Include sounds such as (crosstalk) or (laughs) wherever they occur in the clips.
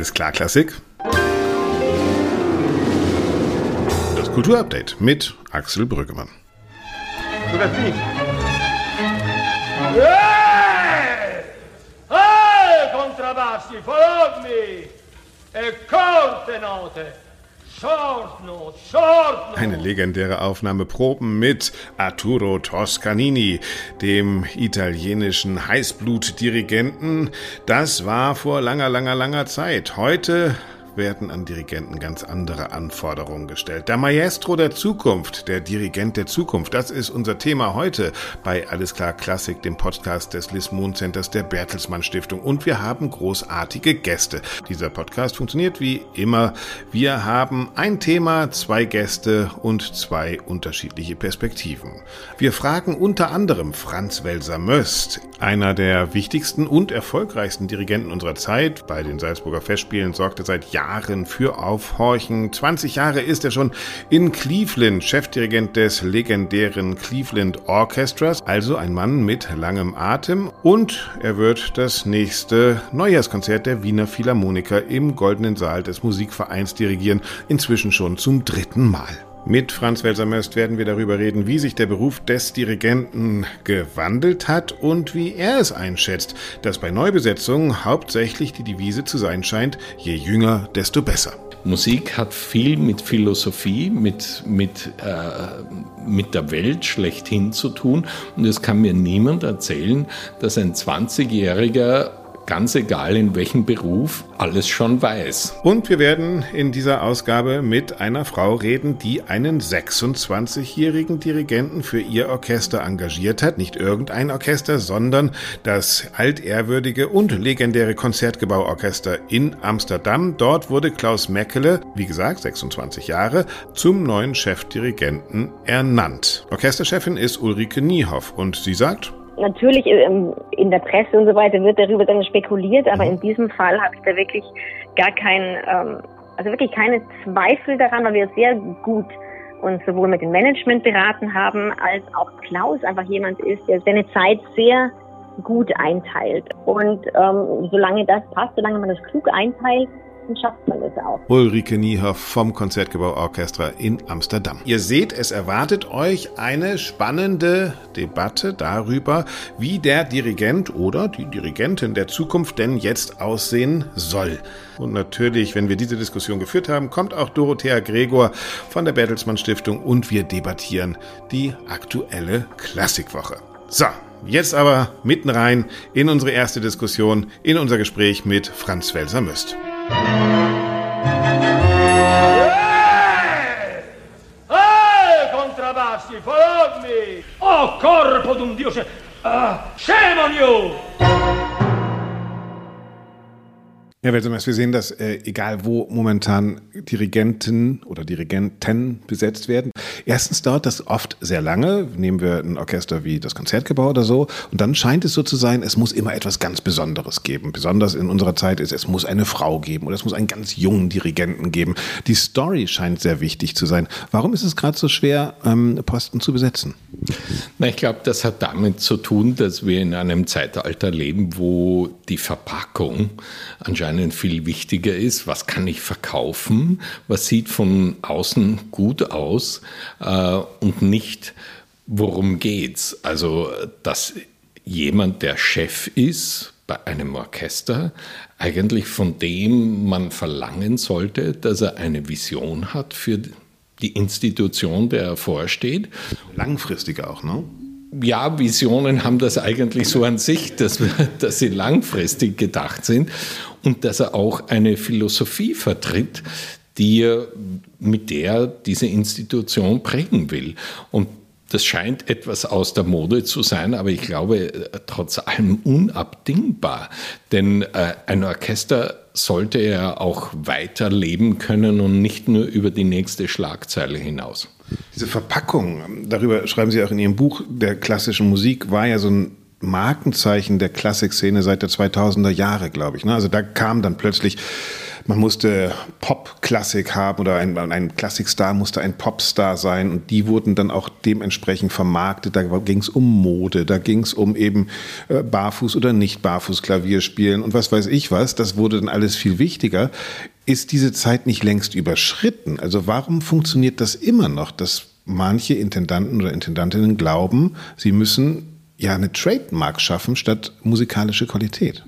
Alles klar, Klassik. Das Kulturupdate mit Axel Brüggemann. Hey! Hey, contrabbassi, follow me! E corte note! Eine legendäre Aufnahme Proben mit Arturo Toscanini, dem italienischen Heißblut-Dirigenten. Das war vor langer, langer, langer Zeit. Heute werden an Dirigenten ganz andere Anforderungen gestellt. Der Maestro der Zukunft, der Dirigent der Zukunft, das ist unser Thema heute bei Alles klar Klassik, dem Podcast des Liz Centers der Bertelsmann Stiftung. Und wir haben großartige Gäste. Dieser Podcast funktioniert wie immer. Wir haben ein Thema, zwei Gäste und zwei unterschiedliche Perspektiven. Wir fragen unter anderem Franz Welser Möst, einer der wichtigsten und erfolgreichsten Dirigenten unserer Zeit. Bei den Salzburger Festspielen sorgte seit Jahren Jahren für Aufhorchen. 20 Jahre ist er schon in Cleveland, Chefdirigent des legendären Cleveland Orchestras, also ein Mann mit langem Atem. Und er wird das nächste Neujahrskonzert der Wiener Philharmoniker im Goldenen Saal des Musikvereins dirigieren, inzwischen schon zum dritten Mal. Mit Franz Welser-Möst werden wir darüber reden, wie sich der Beruf des Dirigenten gewandelt hat und wie er es einschätzt, dass bei Neubesetzungen hauptsächlich die Devise zu sein scheint, je jünger, desto besser. Musik hat viel mit Philosophie, mit, mit, äh, mit der Welt schlechthin zu tun. Und es kann mir niemand erzählen, dass ein 20-Jähriger ganz egal in welchem Beruf, alles schon weiß. Und wir werden in dieser Ausgabe mit einer Frau reden, die einen 26-jährigen Dirigenten für ihr Orchester engagiert hat. Nicht irgendein Orchester, sondern das altehrwürdige und legendäre Konzertgebauorchester in Amsterdam. Dort wurde Klaus Meckele, wie gesagt, 26 Jahre, zum neuen Chefdirigenten ernannt. Orchesterchefin ist Ulrike Niehoff und sie sagt, Natürlich ähm, in der Presse und so weiter wird darüber dann spekuliert, aber in diesem Fall habe ich da wirklich gar keinen, ähm, also wirklich keine Zweifel daran, weil wir sehr gut uns sowohl mit dem Management beraten haben, als auch Klaus einfach jemand ist, der seine Zeit sehr gut einteilt. Und ähm, solange das passt, solange man das klug einteilt, dann schafft man das auch. Ulrike Niehoff vom Konzertgebauorchester in Amsterdam. Ihr seht, es erwartet euch eine spannende Debatte darüber, wie der Dirigent oder die Dirigentin der Zukunft denn jetzt aussehen soll. Und natürlich, wenn wir diese Diskussion geführt haben, kommt auch Dorothea Gregor von der Bertelsmann Stiftung und wir debattieren die aktuelle Klassikwoche. So, Jetzt aber mitten rein in unsere erste Diskussion, in unser Gespräch mit Franz Welser-Müst. Hey! Hey, contrabbassi, follow me! Oh, corpo d'un dio! Ah, shame Ja, Welsemers, wir sehen, dass äh, egal wo momentan Dirigenten oder Dirigenten besetzt werden, erstens dauert das oft sehr lange. Nehmen wir ein Orchester wie das Konzertgebau oder so. Und dann scheint es so zu sein, es muss immer etwas ganz Besonderes geben. Besonders in unserer Zeit ist, es muss eine Frau geben oder es muss einen ganz jungen Dirigenten geben. Die Story scheint sehr wichtig zu sein. Warum ist es gerade so schwer, ähm, Posten zu besetzen? Na, ich glaube, das hat damit zu tun, dass wir in einem Zeitalter leben, wo die Verpackung anscheinend anscheinend viel wichtiger ist, was kann ich verkaufen, was sieht von außen gut aus äh, und nicht, worum geht's. Also, dass jemand, der Chef ist bei einem Orchester, eigentlich von dem man verlangen sollte, dass er eine Vision hat für die Institution, der er vorsteht. Langfristig auch, ne? Ja, Visionen haben das eigentlich so an sich, dass, dass sie langfristig gedacht sind und dass er auch eine Philosophie vertritt, die mit der diese Institution prägen will. Und das scheint etwas aus der Mode zu sein, aber ich glaube trotz allem unabdingbar. Denn äh, ein Orchester sollte ja auch weiterleben können und nicht nur über die nächste Schlagzeile hinaus. Diese Verpackung, darüber schreiben Sie auch in Ihrem Buch der klassischen Musik, war ja so ein Markenzeichen der Klassikszene seit der 2000er Jahre, glaube ich. Ne? Also da kam dann plötzlich man musste Pop-Klassik haben oder ein, ein Klassikstar musste ein Popstar sein und die wurden dann auch dementsprechend vermarktet. Da ging es um Mode, da ging es um eben äh, Barfuß oder nicht Barfuß Klavier spielen und was weiß ich was. Das wurde dann alles viel wichtiger. Ist diese Zeit nicht längst überschritten? Also warum funktioniert das immer noch, dass manche Intendanten oder Intendantinnen glauben, sie müssen ja eine Trademark schaffen statt musikalische Qualität?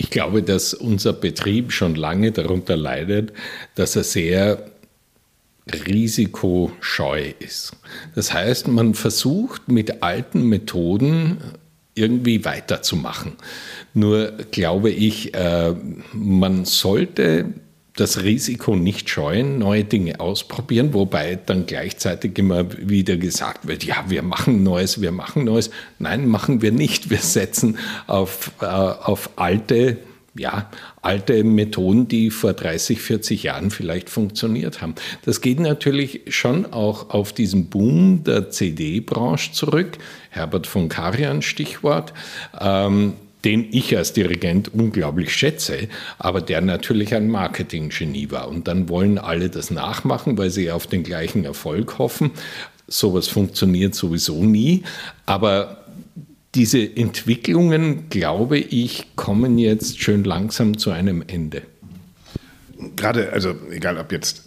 Ich glaube, dass unser Betrieb schon lange darunter leidet, dass er sehr risikoscheu ist. Das heißt, man versucht mit alten Methoden irgendwie weiterzumachen. Nur glaube ich, äh, man sollte das Risiko nicht scheuen, neue Dinge ausprobieren, wobei dann gleichzeitig immer wieder gesagt wird, ja, wir machen Neues, wir machen Neues. Nein, machen wir nicht. Wir setzen auf, äh, auf alte, ja, alte Methoden, die vor 30, 40 Jahren vielleicht funktioniert haben. Das geht natürlich schon auch auf diesen Boom der CD-Branche zurück. Herbert von Karian, Stichwort. Ähm, den ich als Dirigent unglaublich schätze, aber der natürlich ein Marketinggenie war. Und dann wollen alle das nachmachen, weil sie auf den gleichen Erfolg hoffen. Sowas funktioniert sowieso nie. Aber diese Entwicklungen, glaube ich, kommen jetzt schön langsam zu einem Ende. Gerade, also egal ob jetzt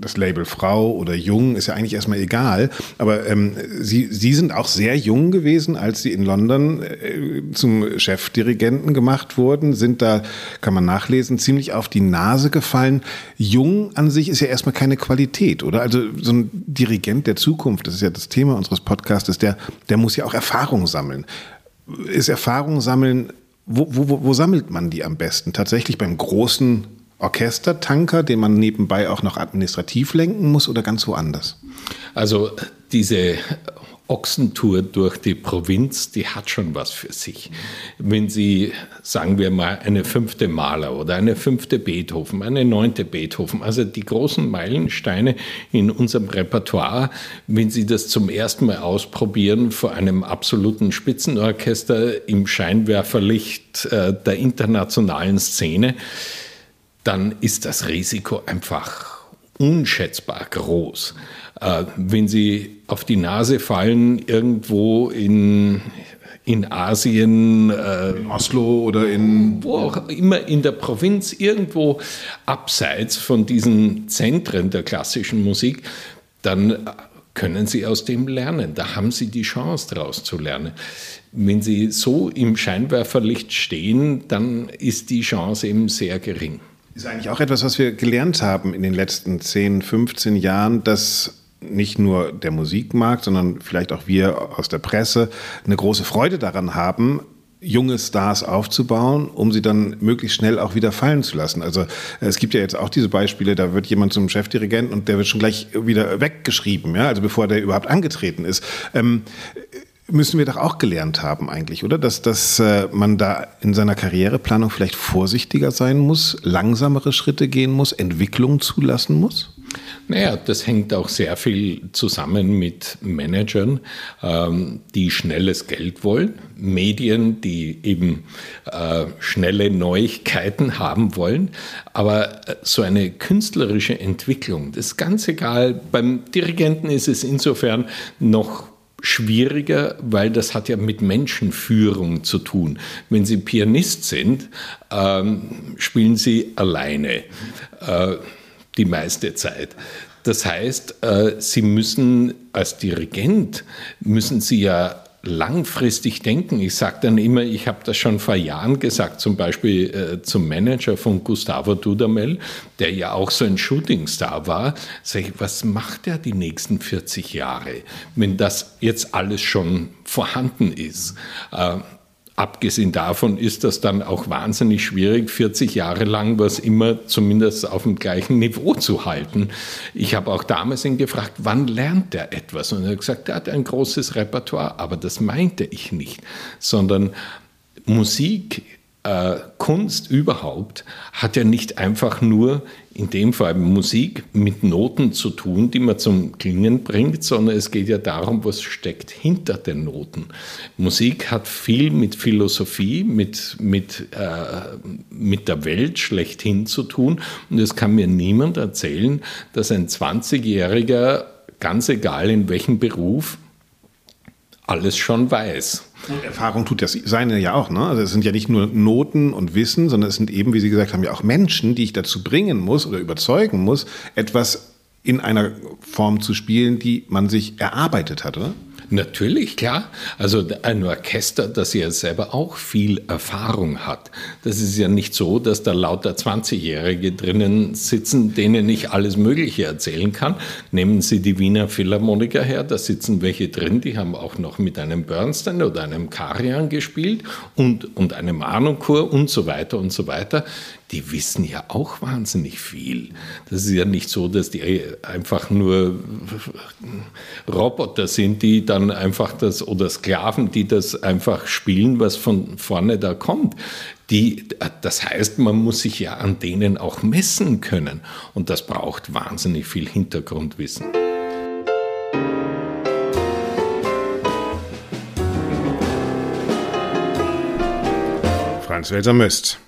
das Label Frau oder Jung ist ja eigentlich erstmal egal. Aber ähm, Sie, Sie sind auch sehr jung gewesen, als Sie in London äh, zum Chefdirigenten gemacht wurden, sind da, kann man nachlesen, ziemlich auf die Nase gefallen. Jung an sich ist ja erstmal keine Qualität, oder? Also so ein Dirigent der Zukunft, das ist ja das Thema unseres Podcasts, der, der muss ja auch Erfahrung sammeln. Ist Erfahrung sammeln, wo, wo, wo sammelt man die am besten? Tatsächlich beim großen Orchestertanker, den man nebenbei auch noch administrativ lenken muss oder ganz woanders? Also diese Ochsentour durch die Provinz, die hat schon was für sich. Wenn Sie, sagen wir mal, eine fünfte Maler oder eine fünfte Beethoven, eine neunte Beethoven, also die großen Meilensteine in unserem Repertoire, wenn Sie das zum ersten Mal ausprobieren vor einem absoluten Spitzenorchester im Scheinwerferlicht äh, der internationalen Szene, dann ist das Risiko einfach unschätzbar groß. Äh, wenn Sie auf die Nase fallen, irgendwo in, in Asien, äh, in Oslo oder in. Wo auch immer in der Provinz, irgendwo abseits von diesen Zentren der klassischen Musik, dann können Sie aus dem lernen. Da haben Sie die Chance, daraus zu lernen. Wenn Sie so im Scheinwerferlicht stehen, dann ist die Chance eben sehr gering. Ist eigentlich auch etwas, was wir gelernt haben in den letzten 10, 15 Jahren, dass nicht nur der Musikmarkt, sondern vielleicht auch wir aus der Presse eine große Freude daran haben, junge Stars aufzubauen, um sie dann möglichst schnell auch wieder fallen zu lassen. Also es gibt ja jetzt auch diese Beispiele, da wird jemand zum Chefdirigenten und der wird schon gleich wieder weggeschrieben, ja, also bevor der überhaupt angetreten ist. Ähm, müssen wir doch auch gelernt haben eigentlich, oder? Dass, dass äh, man da in seiner Karriereplanung vielleicht vorsichtiger sein muss, langsamere Schritte gehen muss, Entwicklung zulassen muss? Naja, das hängt auch sehr viel zusammen mit Managern, ähm, die schnelles Geld wollen, Medien, die eben äh, schnelle Neuigkeiten haben wollen. Aber äh, so eine künstlerische Entwicklung, das ist ganz egal. Beim Dirigenten ist es insofern noch schwieriger, weil das hat ja mit Menschenführung zu tun. Wenn Sie Pianist sind, ähm, spielen Sie alleine äh, die meiste Zeit. Das heißt, äh, Sie müssen als Dirigent, müssen Sie ja langfristig denken. Ich sage dann immer, ich habe das schon vor Jahren gesagt, zum Beispiel äh, zum Manager von Gustavo Dudamel, der ja auch so ein Shootingstar war, sage ich, was macht er die nächsten 40 Jahre, wenn das jetzt alles schon vorhanden ist? Äh, Abgesehen davon ist das dann auch wahnsinnig schwierig, 40 Jahre lang was immer zumindest auf dem gleichen Niveau zu halten. Ich habe auch damals ihn gefragt, wann lernt er etwas? Und er hat gesagt, er hat ein großes Repertoire, aber das meinte ich nicht, sondern Musik äh, Kunst überhaupt hat ja nicht einfach nur in dem Fall Musik mit Noten zu tun, die man zum Klingen bringt, sondern es geht ja darum, was steckt hinter den Noten. Musik hat viel mit Philosophie, mit, mit, äh, mit der Welt schlechthin zu tun. Und es kann mir niemand erzählen, dass ein 20-Jähriger, ganz egal in welchem Beruf, alles schon weiß. Erfahrung tut das seine ja auch, ne? Also es sind ja nicht nur Noten und Wissen, sondern es sind eben, wie Sie gesagt haben, ja auch Menschen, die ich dazu bringen muss oder überzeugen muss, etwas in einer Form zu spielen, die man sich erarbeitet hat, oder? Natürlich, klar. Also ein Orchester, das ja selber auch viel Erfahrung hat. Das ist ja nicht so, dass da lauter 20-Jährige drinnen sitzen, denen ich alles Mögliche erzählen kann. Nehmen Sie die Wiener Philharmoniker her, da sitzen welche drin, die haben auch noch mit einem Bernstein oder einem Karian gespielt und, und einem Arnoncourt und so weiter und so weiter die wissen ja auch wahnsinnig viel. Das ist ja nicht so, dass die einfach nur Roboter sind, die dann einfach das, oder Sklaven, die das einfach spielen, was von vorne da kommt. Die, das heißt, man muss sich ja an denen auch messen können. Und das braucht wahnsinnig viel Hintergrundwissen. Franz Welser Möst.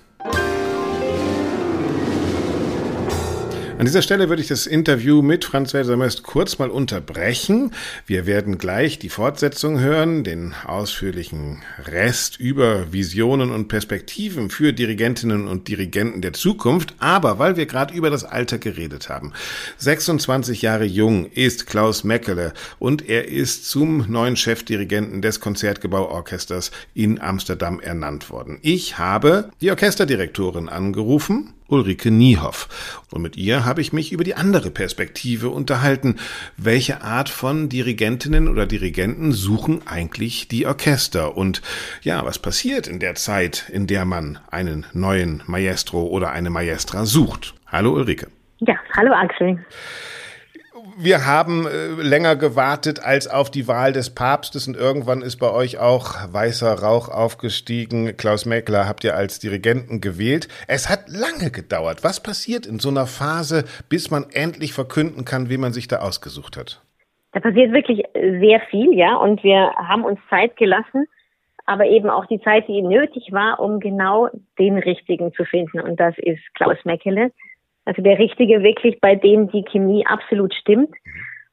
An dieser Stelle würde ich das Interview mit Franz Welser Möst kurz mal unterbrechen. Wir werden gleich die Fortsetzung hören, den ausführlichen Rest über Visionen und Perspektiven für Dirigentinnen und Dirigenten der Zukunft. Aber weil wir gerade über das Alter geredet haben. 26 Jahre jung ist Klaus Meckele und er ist zum neuen Chefdirigenten des Konzertgebauorchesters in Amsterdam ernannt worden. Ich habe die Orchesterdirektorin angerufen Ulrike Niehoff. Und mit ihr habe ich mich über die andere Perspektive unterhalten. Welche Art von Dirigentinnen oder Dirigenten suchen eigentlich die Orchester? Und ja, was passiert in der Zeit, in der man einen neuen Maestro oder eine Maestra sucht? Hallo Ulrike. Ja, hallo Axel wir haben äh, länger gewartet als auf die Wahl des Papstes und irgendwann ist bei euch auch weißer Rauch aufgestiegen. Klaus Mäkler habt ihr als Dirigenten gewählt. Es hat lange gedauert. Was passiert in so einer Phase, bis man endlich verkünden kann, wie man sich da ausgesucht hat? Da passiert wirklich sehr viel, ja, und wir haben uns Zeit gelassen, aber eben auch die Zeit, die nötig war, um genau den richtigen zu finden. Und das ist Klaus Mäkele also der Richtige wirklich, bei dem die Chemie absolut stimmt.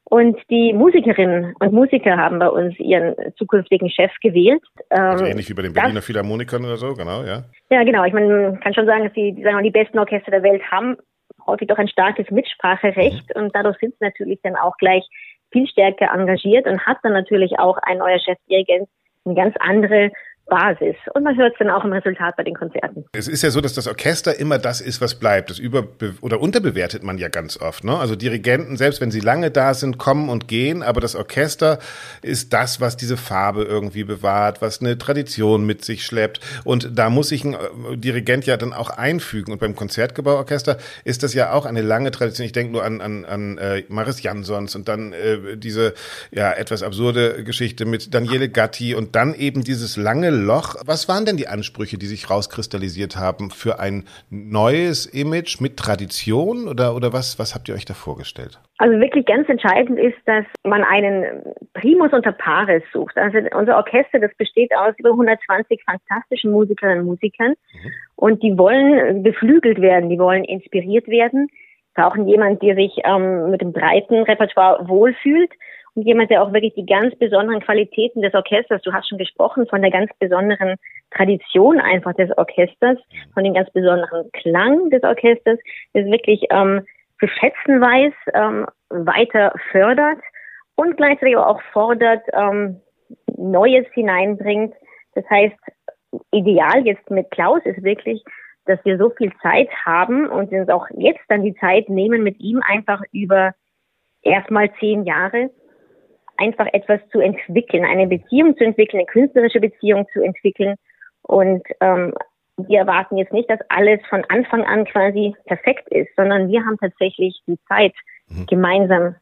Und die Musikerinnen und Musiker haben bei uns ihren zukünftigen Chef gewählt. Also ähm, ähnlich wie bei den Berliner das, Philharmonikern oder so, genau, ja. Ja, genau. Ich meine, man kann schon sagen, dass die, die, sagen wir, die besten Orchester der Welt haben häufig doch ein starkes Mitspracherecht mhm. und dadurch sind sie natürlich dann auch gleich viel stärker engagiert und hat dann natürlich auch ein neuer Chefdirigent eine ganz andere Basis. Und man hört es dann auch im Resultat bei den Konzerten. Es ist ja so, dass das Orchester immer das ist, was bleibt. Das über oder unterbewertet man ja ganz oft. Ne? Also Dirigenten, selbst wenn sie lange da sind, kommen und gehen, aber das Orchester ist das, was diese Farbe irgendwie bewahrt, was eine Tradition mit sich schleppt. Und da muss sich ein äh, Dirigent ja dann auch einfügen. Und beim Konzertgebauorchester ist das ja auch eine lange Tradition. Ich denke nur an, an, an äh, Maris Jansons und dann äh, diese ja etwas absurde Geschichte mit Daniele Gatti und dann eben dieses lange Loch. Was waren denn die Ansprüche, die sich rauskristallisiert haben für ein neues Image mit Tradition oder, oder was, was habt ihr euch da vorgestellt? Also wirklich ganz entscheidend ist, dass man einen Primus unter Pares sucht. Also unser Orchester, das besteht aus über 120 fantastischen Musikerinnen und Musikern mhm. und die wollen beflügelt werden, die wollen inspiriert werden, brauchen jemand, der sich ähm, mit dem breiten Repertoire wohlfühlt und jemand, der auch wirklich die ganz besonderen Qualitäten des Orchesters, du hast schon gesprochen von der ganz besonderen Tradition einfach des Orchesters, von dem ganz besonderen Klang des Orchesters, das wirklich ähm, zu schätzen weiß, ähm, weiter fördert und gleichzeitig auch fordert, ähm, Neues hineinbringt. Das heißt, ideal jetzt mit Klaus ist wirklich, dass wir so viel Zeit haben und uns auch jetzt dann die Zeit nehmen, mit ihm einfach über erstmal zehn Jahre einfach etwas zu entwickeln, eine Beziehung zu entwickeln, eine künstlerische Beziehung zu entwickeln. Und ähm, wir erwarten jetzt nicht, dass alles von Anfang an quasi perfekt ist, sondern wir haben tatsächlich die Zeit, mhm. gemeinsam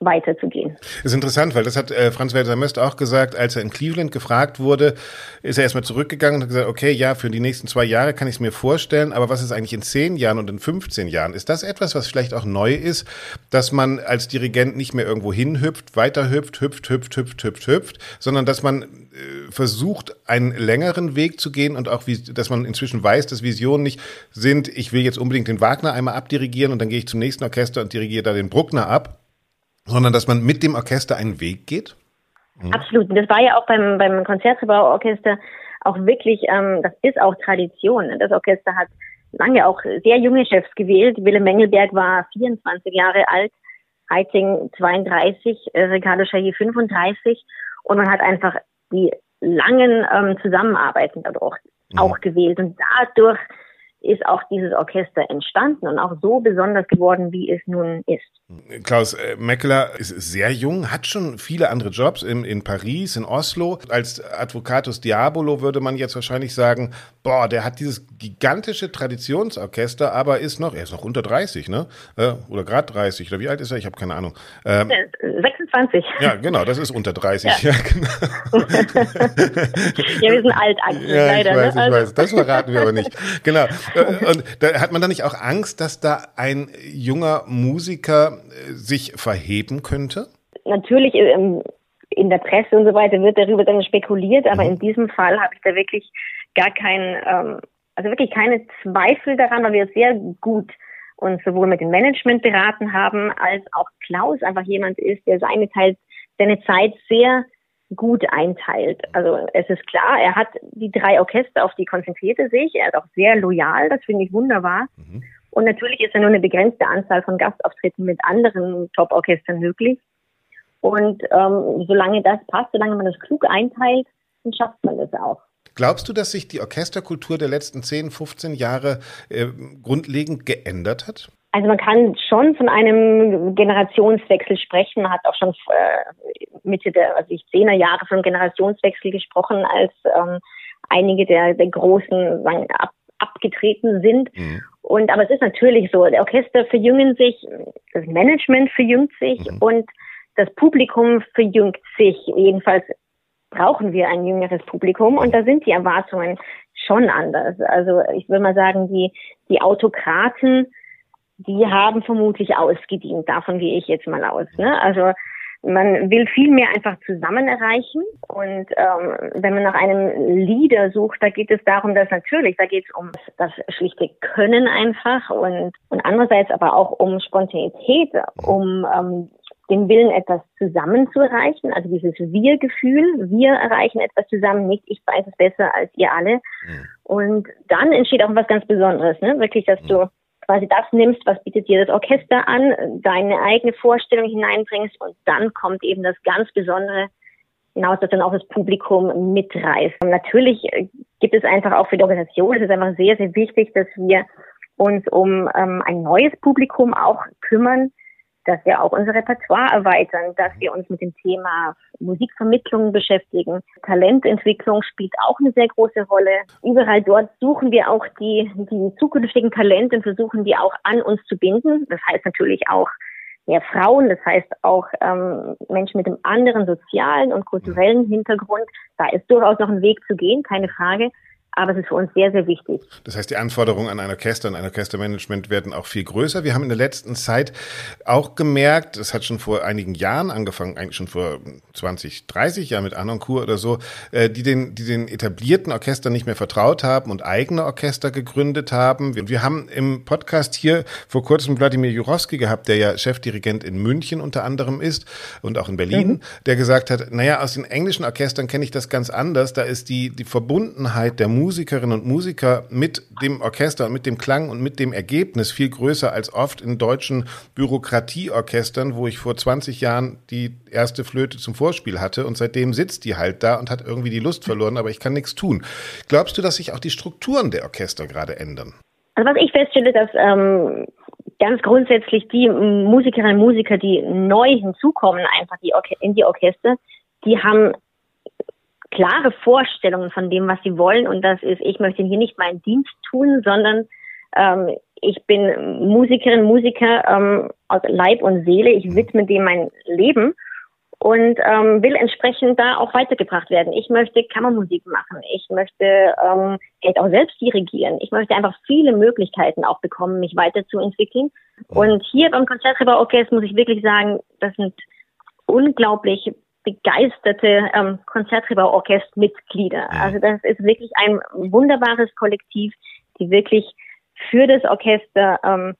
weiterzugehen. Das ist interessant, weil das hat äh, Franz Welser Möst auch gesagt, als er in Cleveland gefragt wurde, ist er erstmal zurückgegangen und hat gesagt, okay, ja, für die nächsten zwei Jahre kann ich es mir vorstellen, aber was ist eigentlich in zehn Jahren und in 15 Jahren? Ist das etwas, was vielleicht auch neu ist, dass man als Dirigent nicht mehr irgendwo hinhüpft, weiter hüpft, hüpft, hüpft, hüpft, hüpft, hüpft, sondern dass man äh, versucht, einen längeren Weg zu gehen und auch, wie, dass man inzwischen weiß, dass Visionen nicht sind, ich will jetzt unbedingt den Wagner einmal abdirigieren und dann gehe ich zum nächsten Orchester und dirigiere da den Bruckner ab, sondern dass man mit dem Orchester einen Weg geht? Mhm. Absolut. Das war ja auch beim, beim Konzertgebauorchester auch wirklich, ähm, das ist auch Tradition. Das Orchester hat lange auch sehr junge Chefs gewählt. Willem Mengelberg war 24 Jahre alt, Heiting 32, äh, Ricardo Chailly 35 und man hat einfach die langen ähm, Zusammenarbeiten dadurch mhm. auch gewählt und dadurch ist auch dieses Orchester entstanden und auch so besonders geworden, wie es nun ist. Klaus äh, Meckeler ist sehr jung, hat schon viele andere Jobs in, in Paris, in Oslo. Als Advocatus Diabolo würde man jetzt wahrscheinlich sagen, boah, der hat dieses gigantische Traditionsorchester, aber ist noch, er ist noch unter 30, ne? Äh, oder gerade 30, oder wie alt ist er? Ich habe keine Ahnung. Ähm, 26. Ja, genau, das ist unter 30. Ja, (laughs) ja genau. (laughs) ja wir sind alt, ja, leider. Ich weiß, ne? ich weiß. Das verraten wir aber nicht. Genau. Äh, (laughs) und da hat man dann nicht auch Angst, dass da ein junger Musiker äh, sich verheben könnte? Natürlich, ähm, in der Presse und so weiter wird darüber dann spekuliert, aber mhm. in diesem Fall habe ich da wirklich gar keinen, ähm, also wirklich keine Zweifel daran, weil wir sehr gut uns sowohl mit dem Management beraten haben, als auch Klaus einfach jemand ist, der seine, Zeit, seine Zeit sehr gut einteilt. Also es ist klar, er hat die drei Orchester, auf die konzentriert er sich. Er ist auch sehr loyal, das finde ich wunderbar. Mhm. Und natürlich ist er nur eine begrenzte Anzahl von Gastauftritten mit anderen Top-Orchestern möglich. Und ähm, solange das passt, solange man das klug einteilt, dann schafft man das auch. Glaubst du, dass sich die Orchesterkultur der letzten 10, 15 Jahre äh, grundlegend geändert hat? Also man kann schon von einem Generationswechsel sprechen. Man hat auch schon äh, Mitte der also ich, zehner Jahre von Generationswechsel gesprochen, als ähm, einige der, der großen sagen, ab, abgetreten sind. Mhm. Und aber es ist natürlich so, der Orchester verjüngen sich, das Management verjüngt sich mhm. und das Publikum verjüngt sich. Jedenfalls brauchen wir ein jüngeres Publikum und da sind die Erwartungen schon anders. Also ich würde mal sagen, die, die Autokraten die haben vermutlich ausgedient. Davon gehe ich jetzt mal aus. Ne? Also man will viel mehr einfach zusammen erreichen. Und ähm, wenn man nach einem Leader sucht, da geht es darum, dass natürlich, da geht es um das schlichte Können einfach und, und andererseits aber auch um Spontanität, um ähm, den Willen, etwas zusammen zu erreichen, also dieses Wir-Gefühl, wir erreichen etwas zusammen, nicht ich weiß es besser als ihr alle. Mhm. Und dann entsteht auch was ganz Besonderes, ne? wirklich, dass du quasi das nimmst, was bietet dir das Orchester an, deine eigene Vorstellung hineinbringst und dann kommt eben das ganz Besondere hinaus, dass dann auch das Publikum mitreißt. Und natürlich äh, gibt es einfach auch für die Organisation, es ist einfach sehr, sehr wichtig, dass wir uns um ähm, ein neues Publikum auch kümmern, dass wir auch unser Repertoire erweitern, dass wir uns mit dem Thema Musikvermittlung beschäftigen. Talententwicklung spielt auch eine sehr große Rolle. Überall dort suchen wir auch die, die zukünftigen Talente und versuchen die auch an uns zu binden. Das heißt natürlich auch mehr Frauen, das heißt auch ähm, Menschen mit einem anderen sozialen und kulturellen Hintergrund. Da ist durchaus noch ein Weg zu gehen, keine Frage aber es ist für uns sehr, sehr wichtig. Das heißt, die Anforderungen an ein Orchester und ein Orchestermanagement werden auch viel größer. Wir haben in der letzten Zeit auch gemerkt, es hat schon vor einigen Jahren angefangen, eigentlich schon vor 20, 30 Jahren mit Anoncourt oder so, äh, die den, die den etablierten Orchestern nicht mehr vertraut haben und eigene Orchester gegründet haben. Wir haben im Podcast hier vor kurzem Wladimir Jurowski gehabt, der ja Chefdirigent in München unter anderem ist und auch in Berlin, mhm. der gesagt hat, naja, aus den englischen Orchestern kenne ich das ganz anders. Da ist die, die Verbundenheit der Musik Musikerinnen und Musiker mit dem Orchester und mit dem Klang und mit dem Ergebnis viel größer als oft in deutschen Bürokratieorchestern, wo ich vor 20 Jahren die erste Flöte zum Vorspiel hatte und seitdem sitzt die halt da und hat irgendwie die Lust verloren, aber ich kann nichts tun. Glaubst du, dass sich auch die Strukturen der Orchester gerade ändern? Also was ich feststelle, dass ähm, ganz grundsätzlich die Musikerinnen und Musiker, die neu hinzukommen, einfach die in die Orchester, die haben klare Vorstellungen von dem, was sie wollen. Und das ist, ich möchte hier nicht meinen Dienst tun, sondern ähm, ich bin Musikerin, Musiker ähm, aus Leib und Seele. Ich widme dem mein Leben und ähm, will entsprechend da auch weitergebracht werden. Ich möchte Kammermusik machen. Ich möchte ähm, vielleicht auch selbst dirigieren. Ich möchte einfach viele Möglichkeiten auch bekommen, mich weiterzuentwickeln. Und hier beim Konzertreperorchester muss ich wirklich sagen, das sind unglaublich begeisterte ähm, Konzertreperorchestermitglieder. Also das ist wirklich ein wunderbares Kollektiv, die wirklich für das Orchester ähm,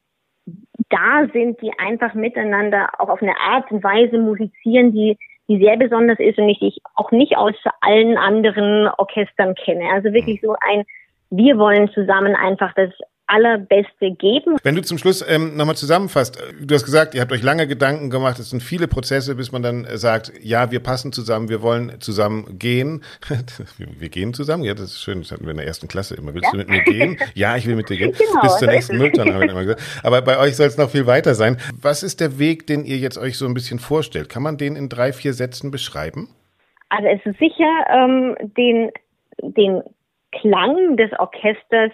da sind, die einfach miteinander auch auf eine Art und Weise musizieren, die, die sehr besonders ist und ich, ich auch nicht aus allen anderen Orchestern kenne. Also wirklich so ein, wir wollen zusammen einfach das Allerbeste geben. Wenn du zum Schluss ähm, nochmal zusammenfasst, du hast gesagt, ihr habt euch lange Gedanken gemacht, es sind viele Prozesse, bis man dann äh, sagt, ja, wir passen zusammen, wir wollen zusammen gehen. (laughs) wir gehen zusammen, ja, das ist schön, das hatten wir in der ersten Klasse immer. Willst ja? du mit mir (laughs) gehen? Ja, ich will mit dir gehen. Genau, bis zur nächsten Mülltonne, haben wir immer gesagt. Aber bei euch soll es noch viel weiter sein. Was ist der Weg, den ihr jetzt euch so ein bisschen vorstellt? Kann man den in drei, vier Sätzen beschreiben? Also es ist sicher ähm, den, den Klang des Orchesters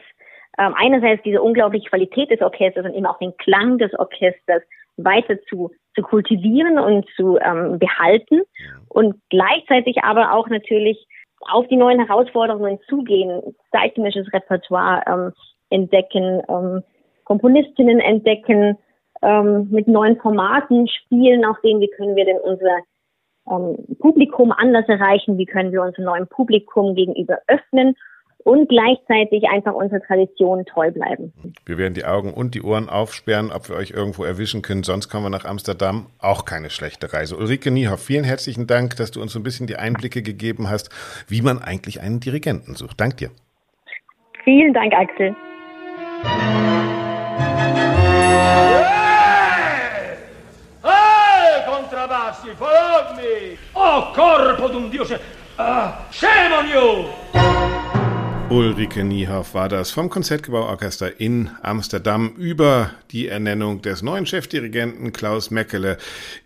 ähm, einerseits diese unglaubliche Qualität des Orchesters und eben auch den Klang des Orchesters weiter zu, zu kultivieren und zu ähm, behalten. Und gleichzeitig aber auch natürlich auf die neuen Herausforderungen zugehen, zeitgenössisches Repertoire ähm, entdecken, ähm, Komponistinnen entdecken, ähm, mit neuen Formaten spielen, auch sehen, wie können wir denn unser ähm, Publikum anders erreichen, wie können wir unserem neuen Publikum gegenüber öffnen und gleichzeitig einfach unserer Tradition treu bleiben. Wir werden die Augen und die Ohren aufsperren, ob wir euch irgendwo erwischen können. Sonst kommen wir nach Amsterdam. Auch keine schlechte Reise. Ulrike Niehoff, vielen herzlichen Dank, dass du uns so ein bisschen die Einblicke gegeben hast, wie man eigentlich einen Dirigenten sucht. Dank dir. Vielen Dank, Axel. Hey, contrabbassi, follow me! Oh, corpo d'un dio! Ah, shame on you! Ulrike Niehoff war das vom Konzertgebauorchester in Amsterdam über die Ernennung des neuen Chefdirigenten Klaus Meckele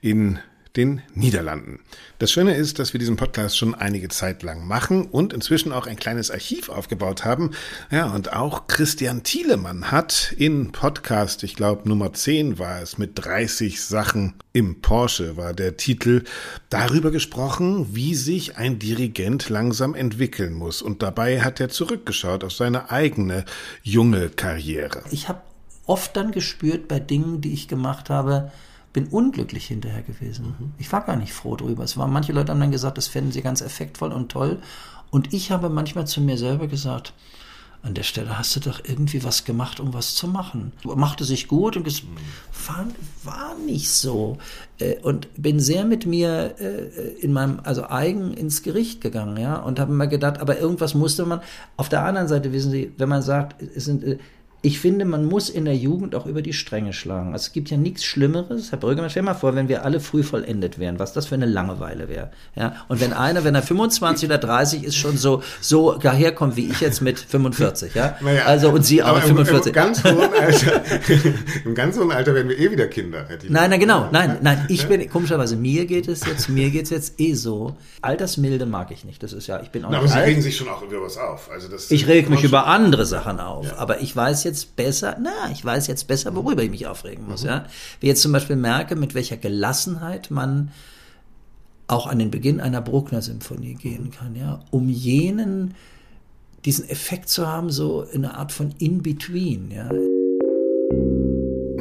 in den Niederlanden. Das Schöne ist, dass wir diesen Podcast schon einige Zeit lang machen und inzwischen auch ein kleines Archiv aufgebaut haben. Ja, und auch Christian Thielemann hat in Podcast, ich glaube Nummer 10 war es, mit 30 Sachen im Porsche war der Titel, darüber gesprochen, wie sich ein Dirigent langsam entwickeln muss. Und dabei hat er zurückgeschaut auf seine eigene junge Karriere. Ich habe oft dann gespürt bei Dingen, die ich gemacht habe, bin unglücklich hinterher gewesen. Mhm. Ich war gar nicht froh drüber. Es waren manche Leute haben dann gesagt, das fänden sie ganz effektvoll und toll. Und ich habe manchmal zu mir selber gesagt, an der Stelle hast du doch irgendwie was gemacht, um was zu machen. Machte sich gut und es war, war nicht so. Äh, und bin sehr mit mir äh, in meinem, also eigen ins Gericht gegangen, ja, und habe mir gedacht, aber irgendwas musste man. Auf der anderen Seite wissen Sie, wenn man sagt, es sind äh, ich finde, man muss in der Jugend auch über die Stränge schlagen. Also es gibt ja nichts Schlimmeres. Herr Brüggemann, stell mal vor, wenn wir alle früh vollendet wären, was das für eine Langeweile wäre. Ja? Und wenn einer, wenn er 25 oder 30 ist, schon so, so daherkommt wie ich jetzt mit 45, ja. Naja, also, und Sie auch 45. Im, ganz hohen Alter, (laughs) Im ganz hohen Alter werden wir eh wieder Kinder. Nein, nein, genau. Nein, nein. Ich bin, komischerweise, mir geht es jetzt, mir geht es jetzt eh so. Altersmilde mag ich nicht. Das ist ja, ich bin auch Na, Aber Sie alt. regen sich schon auch über was auf. Also das, ich reg mich über andere Sachen auf. Ja. Aber ich weiß jetzt, besser, na, ich weiß jetzt besser, worüber ich mich aufregen muss, mhm. ja. Wie jetzt zum Beispiel merke, mit welcher Gelassenheit man auch an den Beginn einer Bruckner-Symphonie gehen kann, ja, um jenen, diesen Effekt zu haben, so in einer Art von In-Between, ja.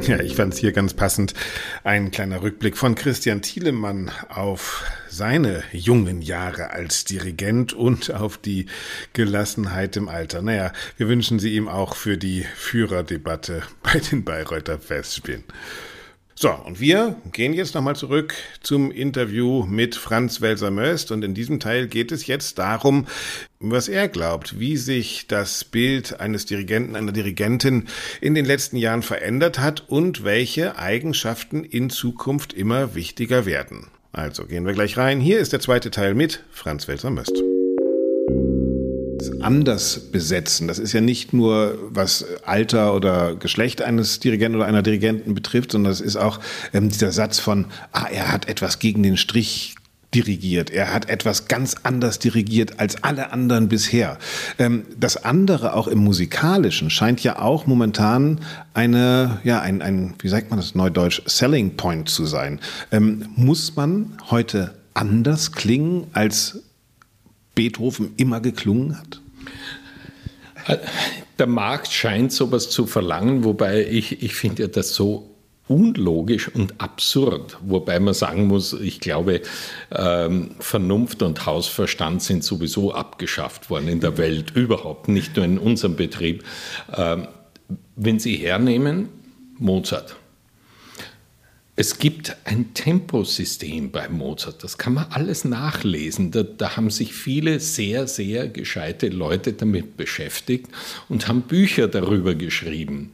Ja, ich fand es hier ganz passend. Ein kleiner Rückblick von Christian Thielemann auf seine jungen Jahre als Dirigent und auf die Gelassenheit im Alter. Naja, wir wünschen sie ihm auch für die Führerdebatte bei den Bayreuther Festspielen. So, und wir gehen jetzt nochmal zurück zum Interview mit Franz Welser-Möst und in diesem Teil geht es jetzt darum, was er glaubt, wie sich das Bild eines Dirigenten, einer Dirigentin in den letzten Jahren verändert hat und welche Eigenschaften in Zukunft immer wichtiger werden. Also gehen wir gleich rein. Hier ist der zweite Teil mit Franz Welser-Möst anders besetzen. Das ist ja nicht nur, was Alter oder Geschlecht eines Dirigenten oder einer Dirigenten betrifft, sondern es ist auch ähm, dieser Satz von, ah, er hat etwas gegen den Strich dirigiert. Er hat etwas ganz anders dirigiert als alle anderen bisher. Ähm, das andere auch im musikalischen scheint ja auch momentan eine, ja, ein, ein wie sagt man das neudeutsch, Selling Point zu sein. Ähm, muss man heute anders klingen, als Beethoven immer geklungen hat? Der Markt scheint sowas zu verlangen, wobei ich, ich finde das so unlogisch und absurd. Wobei man sagen muss, ich glaube, ähm, Vernunft und Hausverstand sind sowieso abgeschafft worden in der Welt, überhaupt, nicht nur in unserem Betrieb. Ähm, wenn Sie hernehmen, Mozart. Es gibt ein Temposystem bei Mozart, das kann man alles nachlesen. Da, da, haben sich viele sehr, sehr gescheite Leute damit beschäftigt und haben Bücher darüber geschrieben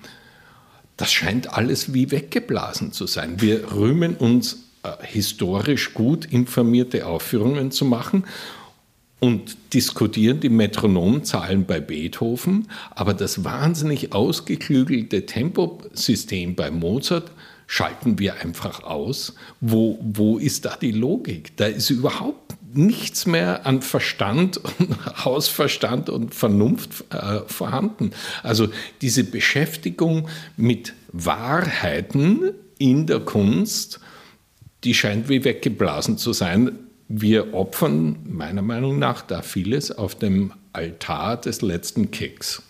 das scheint alles wie weggeblasen zu sein. Wir rühmen uns äh, historisch gut informierte Aufführungen zu machen und diskutieren die Metronomzahlen bei Beethoven, aber das wahnsinnig ausgeklügelte Temposystem bei Mozart schalten wir einfach aus. Wo, wo ist da die Logik? Da ist überhaupt nichts mehr an Verstand und (laughs) Hausverstand und Vernunft äh, vorhanden. Also diese Beschäftigung mit Wahrheiten in der Kunst, die scheint wie weggeblasen zu sein. Wir opfern meiner Meinung nach da vieles auf dem Altar des letzten Kicks.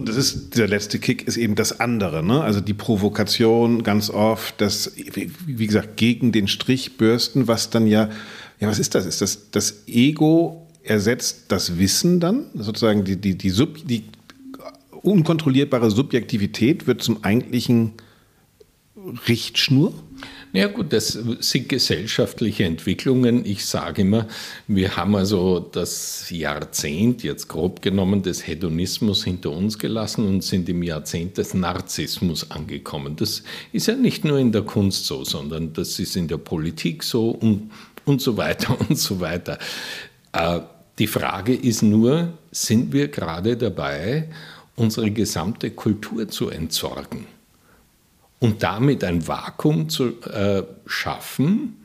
Und das ist, dieser letzte Kick ist eben das andere, ne? Also die Provokation ganz oft, das, wie gesagt, gegen den Strich bürsten, was dann ja ja, was ist das? Ist das das Ego ersetzt das Wissen dann? Sozusagen die, die, die, Sub, die unkontrollierbare Subjektivität wird zum eigentlichen Richtschnur? Ja gut, das sind gesellschaftliche Entwicklungen. Ich sage immer, wir haben also das Jahrzehnt jetzt grob genommen des Hedonismus hinter uns gelassen und sind im Jahrzehnt des Narzissmus angekommen. Das ist ja nicht nur in der Kunst so, sondern das ist in der Politik so und und so weiter (laughs) und so weiter. Äh, die Frage ist nur, sind wir gerade dabei, unsere gesamte Kultur zu entsorgen und damit ein Vakuum zu äh, schaffen,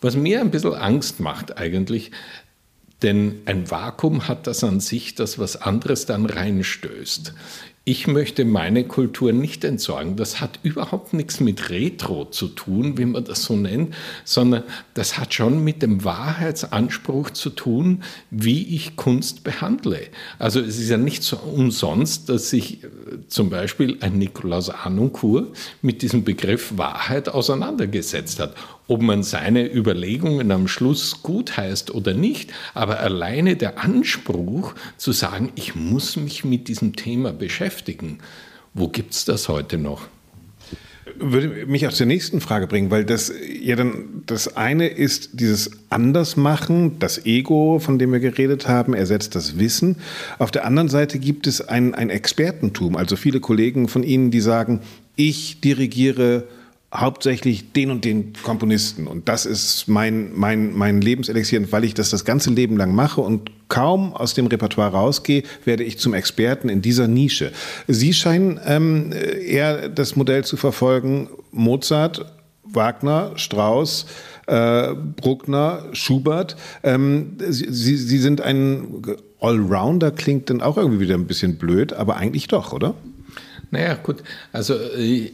was mir ein bisschen Angst macht eigentlich, denn ein Vakuum hat das an sich, das was anderes dann reinstößt ich möchte meine Kultur nicht entsorgen. Das hat überhaupt nichts mit Retro zu tun, wie man das so nennt, sondern das hat schon mit dem Wahrheitsanspruch zu tun, wie ich Kunst behandle. Also es ist ja nicht so umsonst, dass sich äh, zum Beispiel ein Nikolaus Anunkur mit diesem Begriff Wahrheit auseinandergesetzt hat ob man seine Überlegungen am Schluss gut heißt oder nicht, aber alleine der Anspruch zu sagen, ich muss mich mit diesem Thema beschäftigen, wo gibt es das heute noch? Würde mich auch zur nächsten Frage bringen, weil das ja dann das eine ist dieses Andersmachen, das Ego, von dem wir geredet haben, ersetzt das Wissen. Auf der anderen Seite gibt es ein, ein Expertentum, also viele Kollegen von Ihnen, die sagen, ich dirigiere hauptsächlich den und den Komponisten. Und das ist mein, mein, mein Lebenselixier, weil ich das das ganze Leben lang mache und kaum aus dem Repertoire rausgehe, werde ich zum Experten in dieser Nische. Sie scheinen ähm, eher das Modell zu verfolgen, Mozart, Wagner, Strauss, äh, Bruckner, Schubert. Ähm, Sie, Sie sind ein Allrounder, klingt dann auch irgendwie wieder ein bisschen blöd, aber eigentlich doch, oder? Naja, gut. Also äh,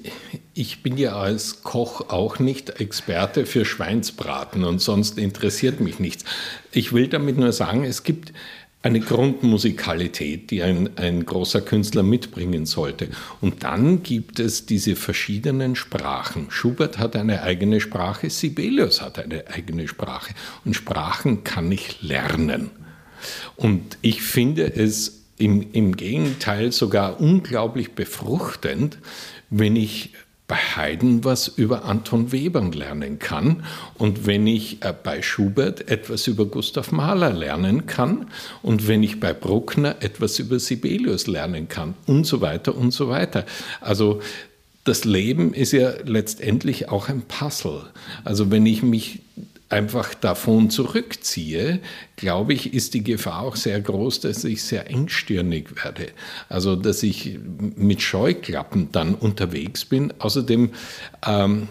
ich bin ja als Koch auch nicht Experte für Schweinsbraten und sonst interessiert mich nichts. Ich will damit nur sagen, es gibt eine Grundmusikalität, die ein, ein großer Künstler mitbringen sollte. Und dann gibt es diese verschiedenen Sprachen. Schubert hat eine eigene Sprache, Sibelius hat eine eigene Sprache. Und Sprachen kann ich lernen. Und ich finde es im, im Gegenteil sogar unglaublich befruchtend, wenn ich bei Haydn was über Anton Webern lernen kann und wenn ich äh, bei Schubert etwas über Gustav Mahler lernen kann und wenn ich bei Bruckner etwas über Sibelius lernen kann und so weiter und so weiter. Also das Leben ist ja letztendlich auch ein Puzzle. Also wenn ich mich einfach davon zurückziehe, glaube ich, ist die Gefahr auch sehr groß, dass ich sehr engstirnig werde. Also, dass ich mit Scheuklappen dann unterwegs bin. Außerdem, ähm,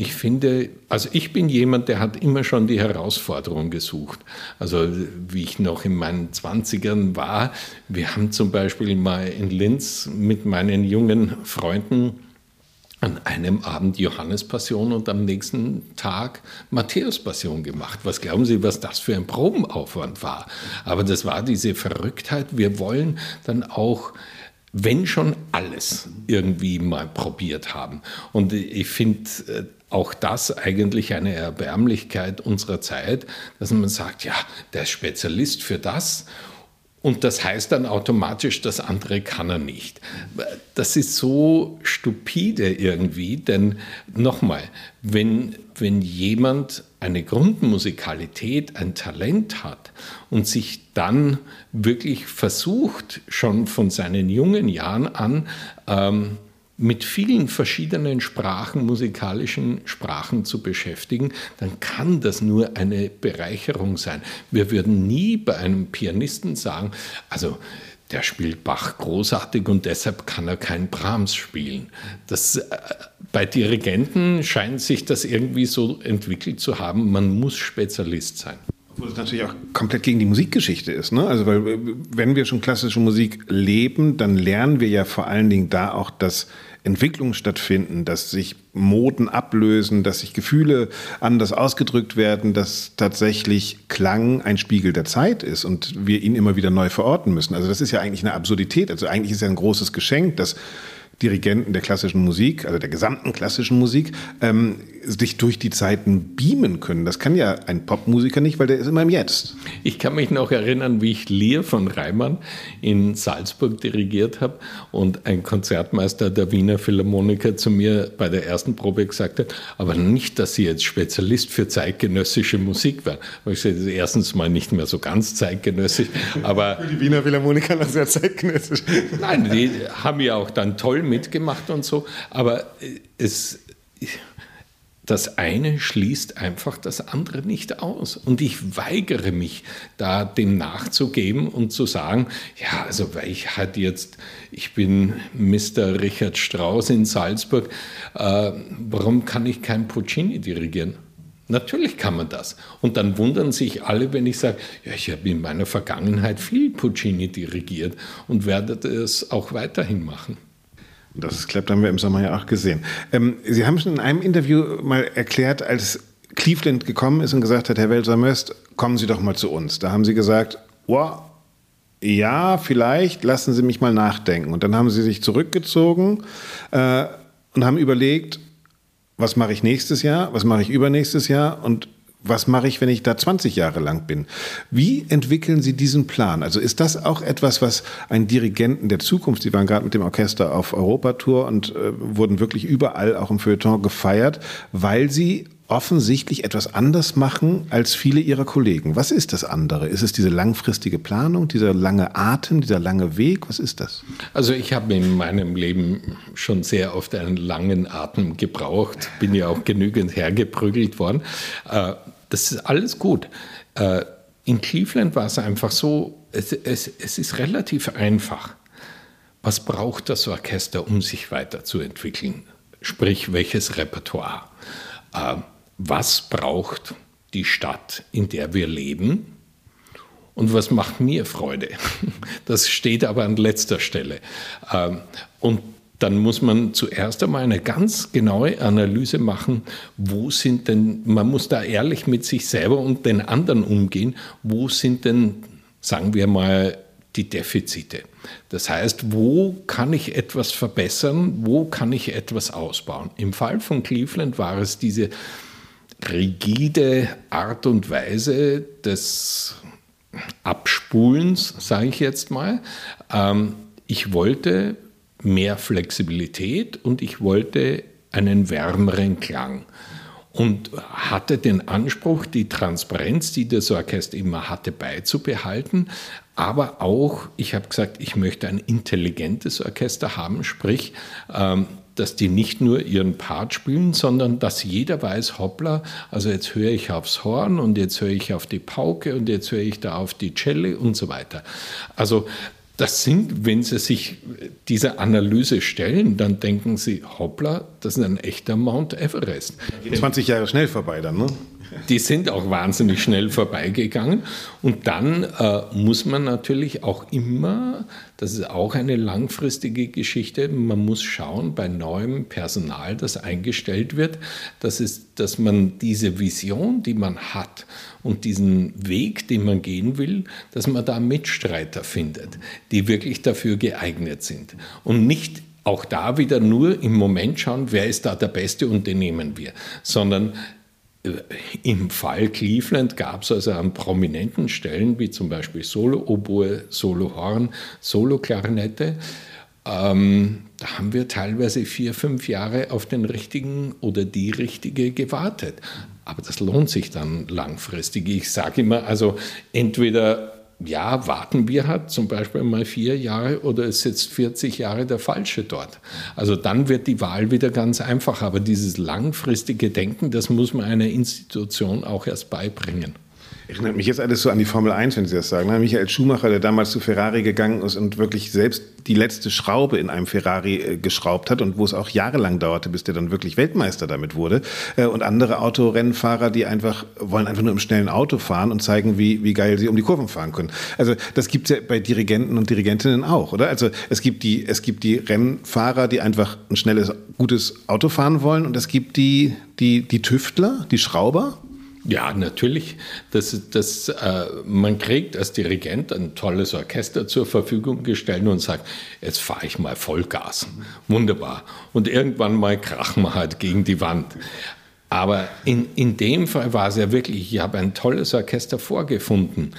ich finde, also ich bin jemand, der hat immer schon die Herausforderung gesucht. Also wie ich noch in meinen Zwanzigern war, wir haben zum Beispiel mal in Linz mit meinen jungen Freunden an einem Abend Johannespassion und am nächsten Tag Matthäuspassion gemacht. Was glauben Sie, was das für ein Probenaufwand war? Aber das war diese Verrücktheit. Wir wollen dann auch wenn schon alles irgendwie mal probiert haben. Und ich finde äh, auch das eigentlich eine Erbärmlichkeit unserer Zeit, dass man sagt, ja, der ist Spezialist für das und das heißt dann automatisch, das andere kann er nicht. Das ist so stupide irgendwie, denn nochmal, wenn, wenn jemand eine Grundmusikalität, ein Talent hat und sich dann wirklich versucht, schon von seinen jungen Jahren an, ähm, mit vielen verschiedenen Sprachen, musikalischen Sprachen zu beschäftigen, dann kann das nur eine Bereicherung sein. Wir würden nie bei einem Pianisten sagen, also der spielt Bach großartig und deshalb kann er kein Brahms spielen. Das, äh, bei Dirigenten scheint sich das irgendwie so entwickelt zu haben, man muss Spezialist sein. Obwohl es natürlich auch komplett gegen die Musikgeschichte ist. Ne? Also, weil wenn wir schon klassische Musik leben, dann lernen wir ja vor allen Dingen da auch das Entwicklungen stattfinden, dass sich Moden ablösen, dass sich Gefühle anders ausgedrückt werden, dass tatsächlich Klang ein Spiegel der Zeit ist und wir ihn immer wieder neu verorten müssen. Also das ist ja eigentlich eine Absurdität. Also eigentlich ist ja ein großes Geschenk, dass Dirigenten der klassischen Musik, also der gesamten klassischen Musik, ähm, sich durch die Zeiten beamen können. Das kann ja ein Popmusiker nicht, weil der ist immer im Jetzt. Ich kann mich noch erinnern, wie ich Lear von Reimann in Salzburg dirigiert habe und ein Konzertmeister der Wiener Philharmoniker zu mir bei der ersten Probe gesagt hat, aber nicht, dass Sie jetzt Spezialist für zeitgenössische Musik waren. Aber ich sage, erstens mal nicht mehr so ganz zeitgenössisch, (laughs) aber... Für die Wiener Philharmoniker noch sehr zeitgenössisch. Nein, die haben ja auch dann toll mitgemacht und so, aber es das eine schließt einfach das andere nicht aus. Und ich weigere mich, da dem nachzugeben und zu sagen, ja, also weil ich halt jetzt, ich bin Mr. Richard Strauss in Salzburg, äh, warum kann ich kein Puccini dirigieren? Natürlich kann man das. Und dann wundern sich alle, wenn ich sage, ja, ich habe in meiner Vergangenheit viel Puccini dirigiert und werde das auch weiterhin machen. Das klappt, haben wir im Sommer ja auch gesehen. Ähm, Sie haben schon in einem Interview mal erklärt, als Cleveland gekommen ist und gesagt hat, Herr Welser-Möst, kommen Sie doch mal zu uns. Da haben Sie gesagt, oh, ja, vielleicht, lassen Sie mich mal nachdenken. Und dann haben Sie sich zurückgezogen äh, und haben überlegt, was mache ich nächstes Jahr, was mache ich übernächstes Jahr und was mache ich, wenn ich da 20 Jahre lang bin? Wie entwickeln Sie diesen Plan? Also ist das auch etwas, was ein Dirigenten der Zukunft, Sie waren gerade mit dem Orchester auf Europatour und äh, wurden wirklich überall auch im Feuilleton gefeiert, weil Sie offensichtlich etwas anders machen als viele ihrer Kollegen. Was ist das andere? Ist es diese langfristige Planung, dieser lange Atem, dieser lange Weg? Was ist das? Also ich habe in meinem Leben schon sehr oft einen langen Atem gebraucht, bin ja auch genügend hergeprügelt worden. Das ist alles gut. Äh, in Cleveland war es einfach so, es, es, es ist relativ einfach. Was braucht das Orchester, um sich weiterzuentwickeln? Sprich, welches Repertoire? Äh, was braucht die Stadt, in der wir leben? Und was macht mir Freude? (laughs) Das steht aber an letzter Stelle. Ähm, und dann muss man zuerst einmal eine ganz genaue Analyse machen, wo sind denn, man muss da ehrlich mit sich selber und den anderen umgehen, wo sind denn, sagen wir mal, die Defizite. Das heißt, wo kann ich etwas verbessern, wo kann ich etwas ausbauen. Im Fall von Cleveland war es diese rigide Art und Weise des Abspulens, sage ich jetzt mal. Ähm, ich wollte mehr Flexibilität und ich wollte einen wärmeren Klang und hatte den Anspruch, die Transparenz, die das Orchester immer hatte, beizubehalten. Aber auch, ich habe gesagt, ich möchte ein intelligentes Orchester haben, sprich, ähm, dass die nicht nur ihren Part spielen, sondern dass jeder weiß, hoppla, also jetzt höre ich aufs Horn und jetzt höre ich auf die Pauke und jetzt höre ich da auf die Celle und so weiter. Also das sind, wenn Sie sich dieser Analyse stellen, dann denken Sie, hoppla, das ist ein echter Mount Everest. 20 Jahre schnell vorbei dann, ne? Die sind auch wahnsinnig schnell vorbeigegangen. Und dann äh, muss man natürlich auch immer, das ist auch eine langfristige Geschichte, man muss schauen bei neuem Personal, das eingestellt wird, dass, es, dass man diese Vision, die man hat und diesen Weg, den man gehen will, dass man da Mitstreiter findet, die wirklich dafür geeignet sind. Und nicht auch da wieder nur im Moment schauen, wer ist da der Beste und den nehmen wir, sondern im Fall Cleveland gab es also an prominenten Stellen, wie zum Beispiel Solo-Oboe, Solo-Horn, Solo-Klarinette, ähm, da haben wir teilweise vier, fünf Jahre auf den richtigen oder die richtige gewartet. Aber das lohnt sich dann langfristig. Ich sage immer, also entweder ja, warten wir halt zum Beispiel mal vier Jahre oder ist jetzt 40 Jahre der Falsche dort. Also dann wird die Wahl wieder ganz einfach. Aber dieses langfristige Denken, das muss man einer Institution auch erst beibringen. Erinnert mich jetzt alles so an die Formel 1, wenn Sie das sagen. Ne? Michael Schumacher, der damals zu Ferrari gegangen ist und wirklich selbst die letzte Schraube in einem Ferrari äh, geschraubt hat und wo es auch jahrelang dauerte, bis der dann wirklich Weltmeister damit wurde. Äh, und andere Autorennfahrer, die einfach wollen einfach nur im schnellen Auto fahren und zeigen, wie, wie geil sie um die Kurven fahren können. Also das gibt es ja bei Dirigenten und Dirigentinnen auch, oder? Also es gibt die, es gibt die Rennfahrer, die einfach ein schnelles, gutes Auto fahren wollen und es gibt die, die, die Tüftler, die Schrauber ja, natürlich. Das, das, äh, man kriegt als Dirigent ein tolles Orchester zur Verfügung gestellt und sagt, jetzt fahre ich mal Vollgas. Wunderbar. Und irgendwann mal krachen wir halt gegen die Wand. Aber in, in dem Fall war es ja wirklich, ich habe ein tolles Orchester vorgefunden.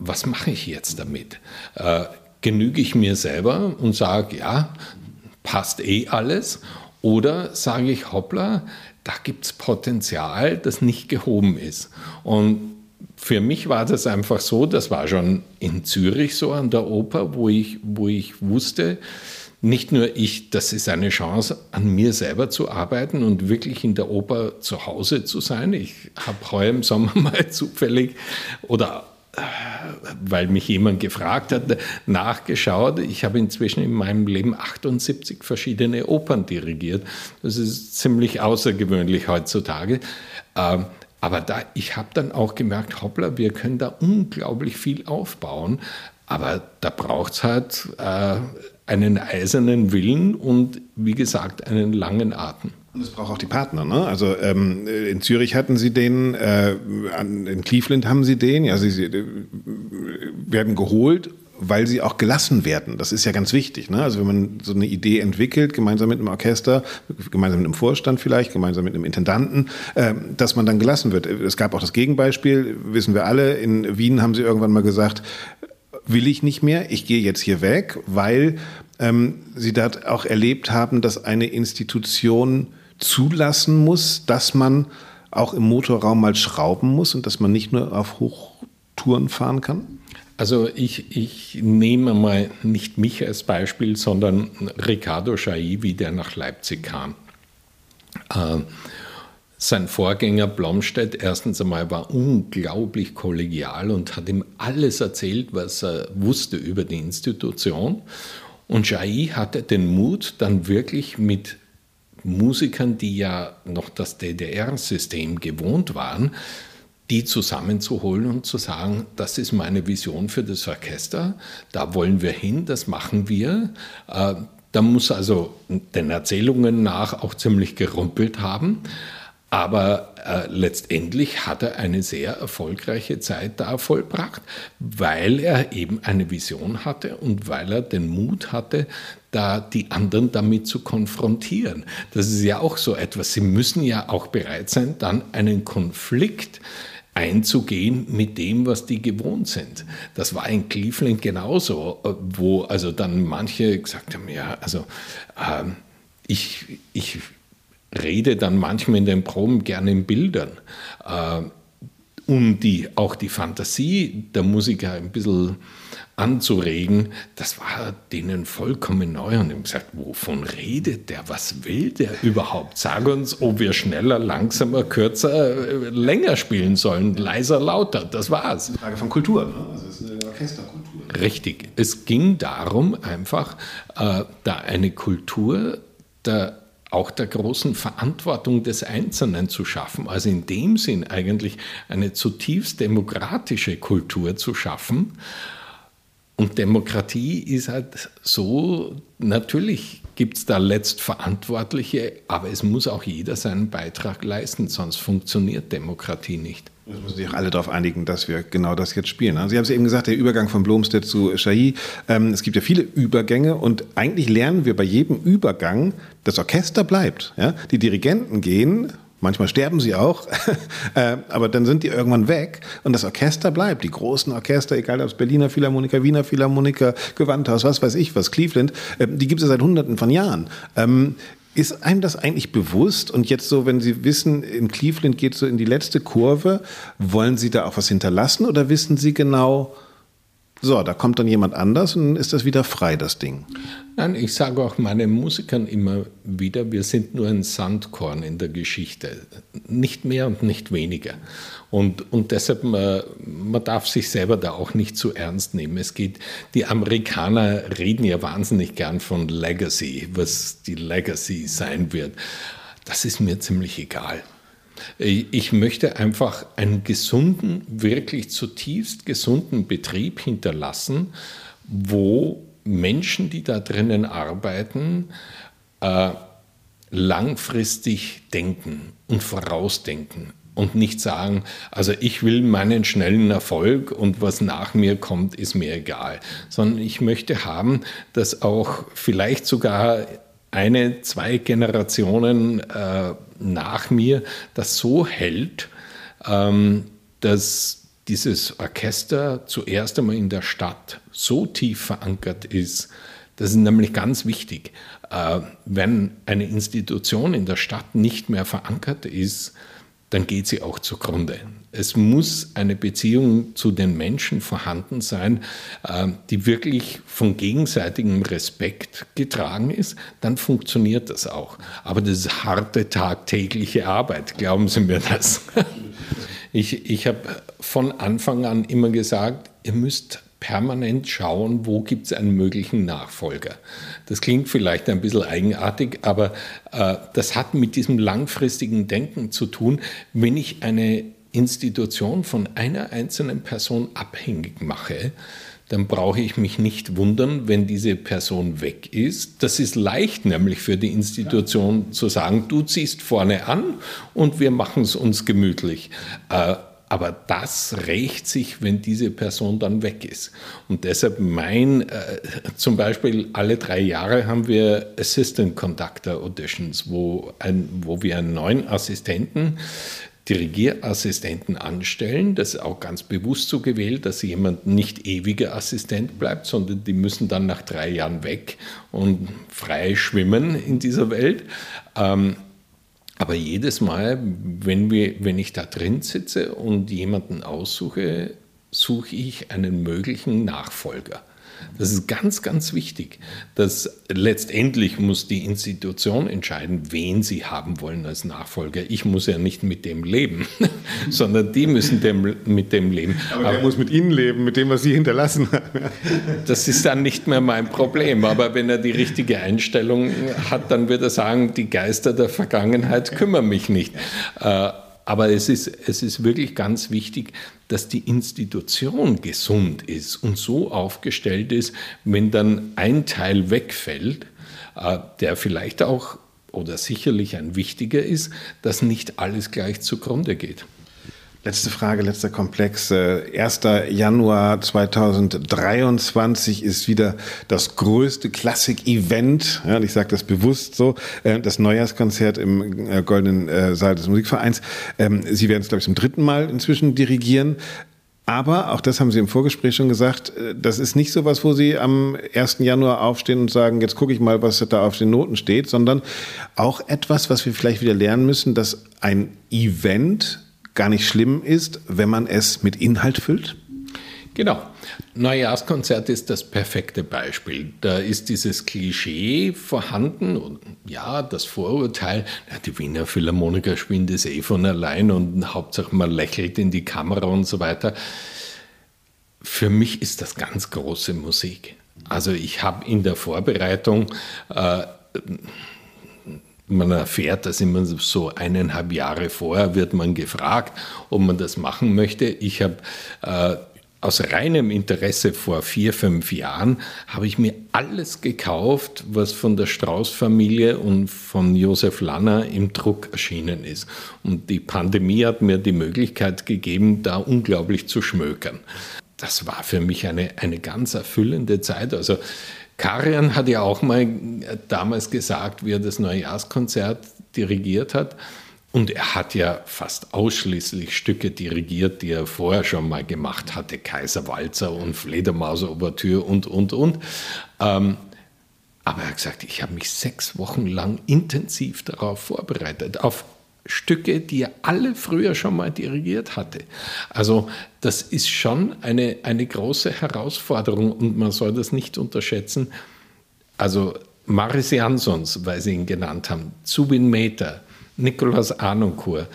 Was mache ich jetzt damit? Äh, genüge ich mir selber und sage, ja, passt eh alles? Oder sage ich, hoppla, da gibt es Potenzial, das nicht gehoben ist. Und für mich war das einfach so, das war schon in Zürich so an der Oper, wo ich, wo ich wusste, nicht nur ich, das ist eine Chance, an mir selber zu arbeiten und wirklich in der Oper zu Hause zu sein. Ich habe heuer im Sommer (laughs) mal zufällig oder weil mich jemand gefragt hat, nachgeschaut. Ich habe inzwischen in meinem Leben 78 verschiedene Opern dirigiert. Das ist ziemlich außergewöhnlich heutzutage. Ähm, aber da, ich habe dann auch gemerkt, hoppla, wir können da unglaublich viel aufbauen. Aber da braucht es halt äh, einen eisernen Willen und, wie gesagt, einen langen Atem. Und es braucht auch die Partner, ne? Also ähm, in Zürich hatten sie den, äh, in Cleveland haben sie den, ja, sie, sie äh, werden geholt weil sie auch gelassen werden. Das ist ja ganz wichtig. Ne? Also wenn man so eine Idee entwickelt, gemeinsam mit einem Orchester, gemeinsam mit einem Vorstand vielleicht, gemeinsam mit einem Intendanten, äh, dass man dann gelassen wird. Es gab auch das Gegenbeispiel, wissen wir alle. In Wien haben sie irgendwann mal gesagt, will ich nicht mehr, ich gehe jetzt hier weg, weil ähm, sie dort auch erlebt haben, dass eine Institution zulassen muss, dass man auch im Motorraum mal schrauben muss und dass man nicht nur auf Hochtouren fahren kann? Also ich, ich nehme mal nicht mich als Beispiel, sondern Riccardo Schaivi, der nach Leipzig kam. Äh, sein Vorgänger Blomstedt erstens einmal war unglaublich kollegial und hat ihm alles erzählt, was er wusste über die Institution. Und Jai hatte den Mut, dann wirklich mit Musikern, die ja noch das DDR-System gewohnt waren, die zusammenzuholen und zu sagen, das ist meine Vision für das Orchester, da wollen wir hin, das machen wir. Äh, da muss also den Erzählungen nach auch ziemlich gerumpelt haben. Aber äh, letztendlich hat er eine sehr erfolgreiche Zeit da vollbracht, weil er eben eine Vision hatte und weil er den Mut hatte, da die anderen damit zu konfrontieren. Das ist ja auch so etwas. Sie müssen ja auch bereit sein, dann einen Konflikt einzugehen mit dem, was die gewohnt sind. Das war in Cleveland genauso, äh, wo also dann manche gesagt haben, ja, also ähm, ich, ich rede dann manchmal in den Proben gerne in Bildern, äh, um die, auch die Fantasie der Musiker ein bisschen anzuregen, das war denen vollkommen neu und haben gesagt, wovon redet der, was will der überhaupt? Sag uns, ob wir schneller, langsamer, kürzer, äh, länger spielen sollen, leiser, lauter, das war's. Frage von Kultur. Ne? Also das ist eine Orchesterkultur. Richtig. Es ging darum, einfach äh, da eine Kultur der auch der großen Verantwortung des Einzelnen zu schaffen. Also in dem Sinn eigentlich eine zutiefst demokratische Kultur zu schaffen. Und Demokratie ist halt so, natürlich gibt es da Letztverantwortliche, aber es muss auch jeder seinen Beitrag leisten, sonst funktioniert Demokratie nicht. Es müssen sich auch alle darauf einigen, dass wir genau das jetzt spielen. Also Sie haben es eben gesagt, der Übergang von Blomstedt zu Shahi. Ähm, es gibt ja viele Übergänge und eigentlich lernen wir bei jedem Übergang, das Orchester bleibt. Ja? Die Dirigenten gehen, Manchmal sterben sie auch, (laughs) äh, aber dann sind die irgendwann weg und das Orchester bleibt. Die großen Orchester, egal ob es Berliner Philharmoniker, Wiener Philharmoniker, Gewandhaus, was weiß ich was, Cleveland, äh, die gibt es seit Hunderten von Jahren. Ist einem das eigentlich bewusst? Und jetzt so, wenn Sie wissen, in Cleveland geht so in die letzte Kurve, wollen Sie da auch was hinterlassen oder wissen Sie genau, so, da kommt dann jemand anders und ist das wieder frei, das Ding. Nein, ich sage auch meinen Musikern immer wieder, wir sind nur ein Sandkorn in der Geschichte. Nicht mehr und nicht weniger. Und, und deshalb, man, man darf sich selber da auch nicht zu ernst nehmen. Es geht, die Amerikaner reden ja wahnsinnig gern von Legacy, was die Legacy sein wird. Das ist mir ziemlich egal. Ich möchte einfach einen gesunden, wirklich zutiefst gesunden Betrieb hinterlassen, wo Menschen, die da drinnen arbeiten, äh, langfristig denken und vorausdenken und nicht sagen, also ich will meinen schnellen Erfolg und was nach mir kommt, ist mir egal, sondern ich möchte haben, dass auch vielleicht sogar eine, zwei Generationen äh, nach mir das so hält, ähm, dass dieses Orchester zuerst einmal in der Stadt so tief verankert ist. Das ist nämlich ganz wichtig. Äh, wenn eine Institution in der Stadt nicht mehr verankert ist, dann geht sie auch zugrunde. Es muss eine Beziehung zu den Menschen vorhanden sein, äh, die wirklich von gegenseitigem Respekt getragen ist, dann funktioniert das auch. Aber das ist harte tagtägliche Arbeit, glauben Sie mir das. (laughs) Ich, ich habe von Anfang an immer gesagt, ihr müsst permanent schauen, wo gibt es einen möglichen Nachfolger. Das klingt vielleicht ein bisschen eigenartig, aber äh, das hat mit diesem langfristigen Denken zu tun. Wenn ich eine Institution von einer einzelnen Person abhängig mache, dann brauche ich mich nicht wundern, wenn diese Person weg ist. Das ist leicht nämlich für die Institution zu sagen, du ziehst vorne an und wir machen es uns gemütlich. Äh, aber das rächt sich, wenn diese Person dann weg ist. Und deshalb mein, äh, zum Beispiel alle drei Jahre haben wir Assistant Conductor Auditions, wo, ein, wo wir einen neuen Assistenten Dirigierassistenten anstellen. Das ist auch ganz bewusst so gewählt, dass jemand nicht ewiger Assistent bleibt, sondern die müssen dann nach drei Jahren weg und frei schwimmen in dieser Welt. Ähm, aber jedes Mal, wenn, wir, wenn ich da drin sitze und jemanden aussuche, suche ich einen möglichen Nachfolger. Das ist ganz, ganz wichtig. Dass letztendlich muss die Institution entscheiden, wen sie haben wollen als Nachfolger. Ich muss ja nicht mit dem leben, (laughs) sondern die müssen dem, mit dem leben. Aber, Aber er muss mit ihnen leben, mit dem, was sie hinterlassen haben. (laughs) das ist dann nicht mehr mein Problem. Aber wenn er die richtige Einstellung hat, dann wird er sagen, die Geister der Vergangenheit kümmern mich nicht. Äh, aber es ist, es ist wirklich ganz wichtig, dass die Institution gesund ist und so aufgestellt ist, wenn dann ein Teil wegfällt, äh, der vielleicht auch oder sicherlich ein wichtiger ist, dass nicht alles gleich zugrunde geht. Letzte Frage, letzter Komplex. 1. Januar 2023 ist wieder das größte Klassik-Event. Ja, ich sage das bewusst so. Äh, das Neujahrskonzert im äh, Goldenen äh, Saal des Musikvereins. Ähm, Sie werden es, glaube ich, zum dritten Mal inzwischen dirigieren. Aber, auch das haben Sie im Vorgespräch schon gesagt, das ist nicht so was, wo Sie am 1. Januar aufstehen und sagen, jetzt gucke ich mal, was da auf den Noten steht, sondern auch etwas, was wir vielleicht wieder lernen müssen, dass ein Event gar nicht schlimm ist, wenn man es mit Inhalt füllt? Genau. Neujahrskonzert ist das perfekte Beispiel. Da ist dieses Klischee vorhanden und ja, das Vorurteil, ja, die Wiener Philharmoniker spielen das eh von allein und Hauptsache man lächelt in die Kamera und so weiter. für mich ist das ganz große Musik. Also ich habe in der Vorbereitung, äh, man erfährt das immer so eineinhalb Jahre vorher, wird man gefragt, ob man das machen möchte. Ich habe äh, aus reinem Interesse vor vier, fünf Jahren habe ich mir alles gekauft, was von der Strauß-Familie und von Josef Lanner im Druck erschienen ist. Und die Pandemie hat mir die Möglichkeit gegeben, da unglaublich zu schmökern. Das war für mich eine, eine ganz erfüllende Zeit. Also Karian hat ja auch mal damals gesagt, wie er das Neujahrskonzert dirigiert hat, und er hat ja fast ausschließlich Stücke dirigiert, die er vorher schon mal gemacht hatte. Kaiserwalzer und Fledermaus-Ouvertüre und, und, und. Ähm, aber er hat gesagt, ich habe mich sechs Wochen lang intensiv darauf vorbereitet, auf Stücke, die er alle früher schon mal dirigiert hatte. Also das ist schon eine, eine große Herausforderung und man soll das nicht unterschätzen. Also Maris Jansons, weil Sie ihn genannt haben, Zubin Mehta, Nikolaus Arnoncourt,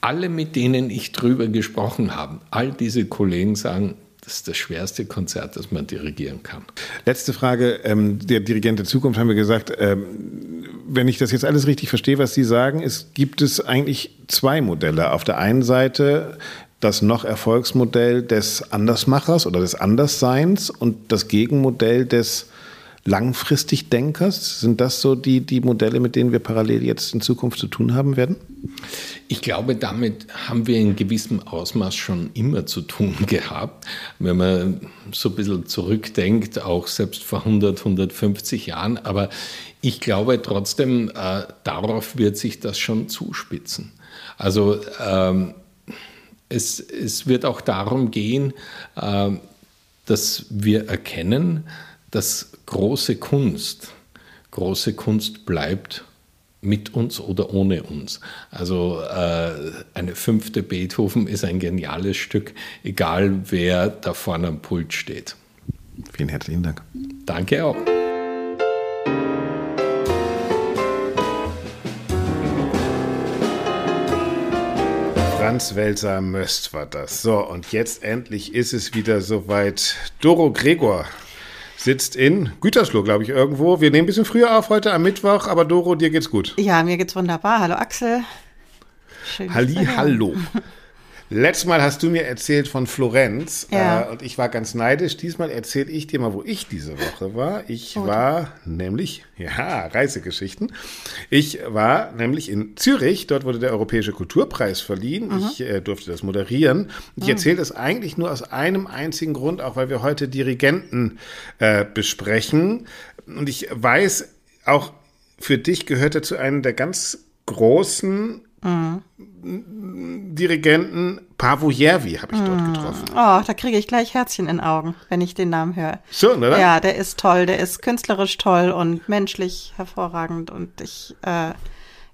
alle, mit denen ich drüber gesprochen habe, all diese Kollegen sagen, das ist das schwerste Konzert, das man dirigieren kann. Letzte Frage. Ähm, der Dirigent der Zukunft haben wir gesagt, ähm, wenn ich das jetzt alles richtig verstehe, was Sie sagen, ist, gibt es eigentlich zwei Modelle. Auf der einen Seite das noch Erfolgsmodell des Andersmachers oder des Andersseins und das Gegenmodell des langfristig Denkers? Sind das so die, die Modelle, mit denen wir parallel jetzt in Zukunft zu tun haben werden? Ich glaube, damit haben wir in gewissem Ausmaß schon immer zu tun (laughs) gehabt. Wenn man so ein bisschen zurückdenkt, auch selbst vor 100, 150 Jahren. Aber ich glaube trotzdem, äh, darauf wird sich das schon zuspitzen. Also ähm, es, es wird auch darum gehen, äh, dass wir erkennen, dass große Kunst, große Kunst bleibt mit uns oder ohne uns. Also äh, eine fünfte Beethoven ist ein geniales Stück, egal wer da vorne am Pult steht. Vielen herzlichen Dank. Danke auch. Franz Welser Möst war das. So, und jetzt endlich ist es wieder soweit. Doro Gregor sitzt in Gütersloh, glaube ich, irgendwo. Wir nehmen ein bisschen früher auf heute am Mittwoch, aber Doro, dir geht's gut. Ja, mir geht's wunderbar. Hallo Axel. Schön, Halli, hallo. (laughs) Letztes Mal hast du mir erzählt von Florenz ja. äh, und ich war ganz neidisch. Diesmal erzähle ich dir mal, wo ich diese Woche war. Ich oh, war nämlich, ja, Reisegeschichten. Ich war nämlich in Zürich. Dort wurde der Europäische Kulturpreis verliehen. Mhm. Ich äh, durfte das moderieren. Ich mhm. erzähle das eigentlich nur aus einem einzigen Grund, auch weil wir heute Dirigenten äh, besprechen. Und ich weiß, auch für dich gehört er zu einem der ganz großen Mhm. Dirigenten Pavo Järvi habe ich dort mhm. getroffen. Oh, da kriege ich gleich Herzchen in Augen, wenn ich den Namen höre. Schon, oder? Ja, der ist toll, der ist künstlerisch toll und menschlich hervorragend und ich, äh,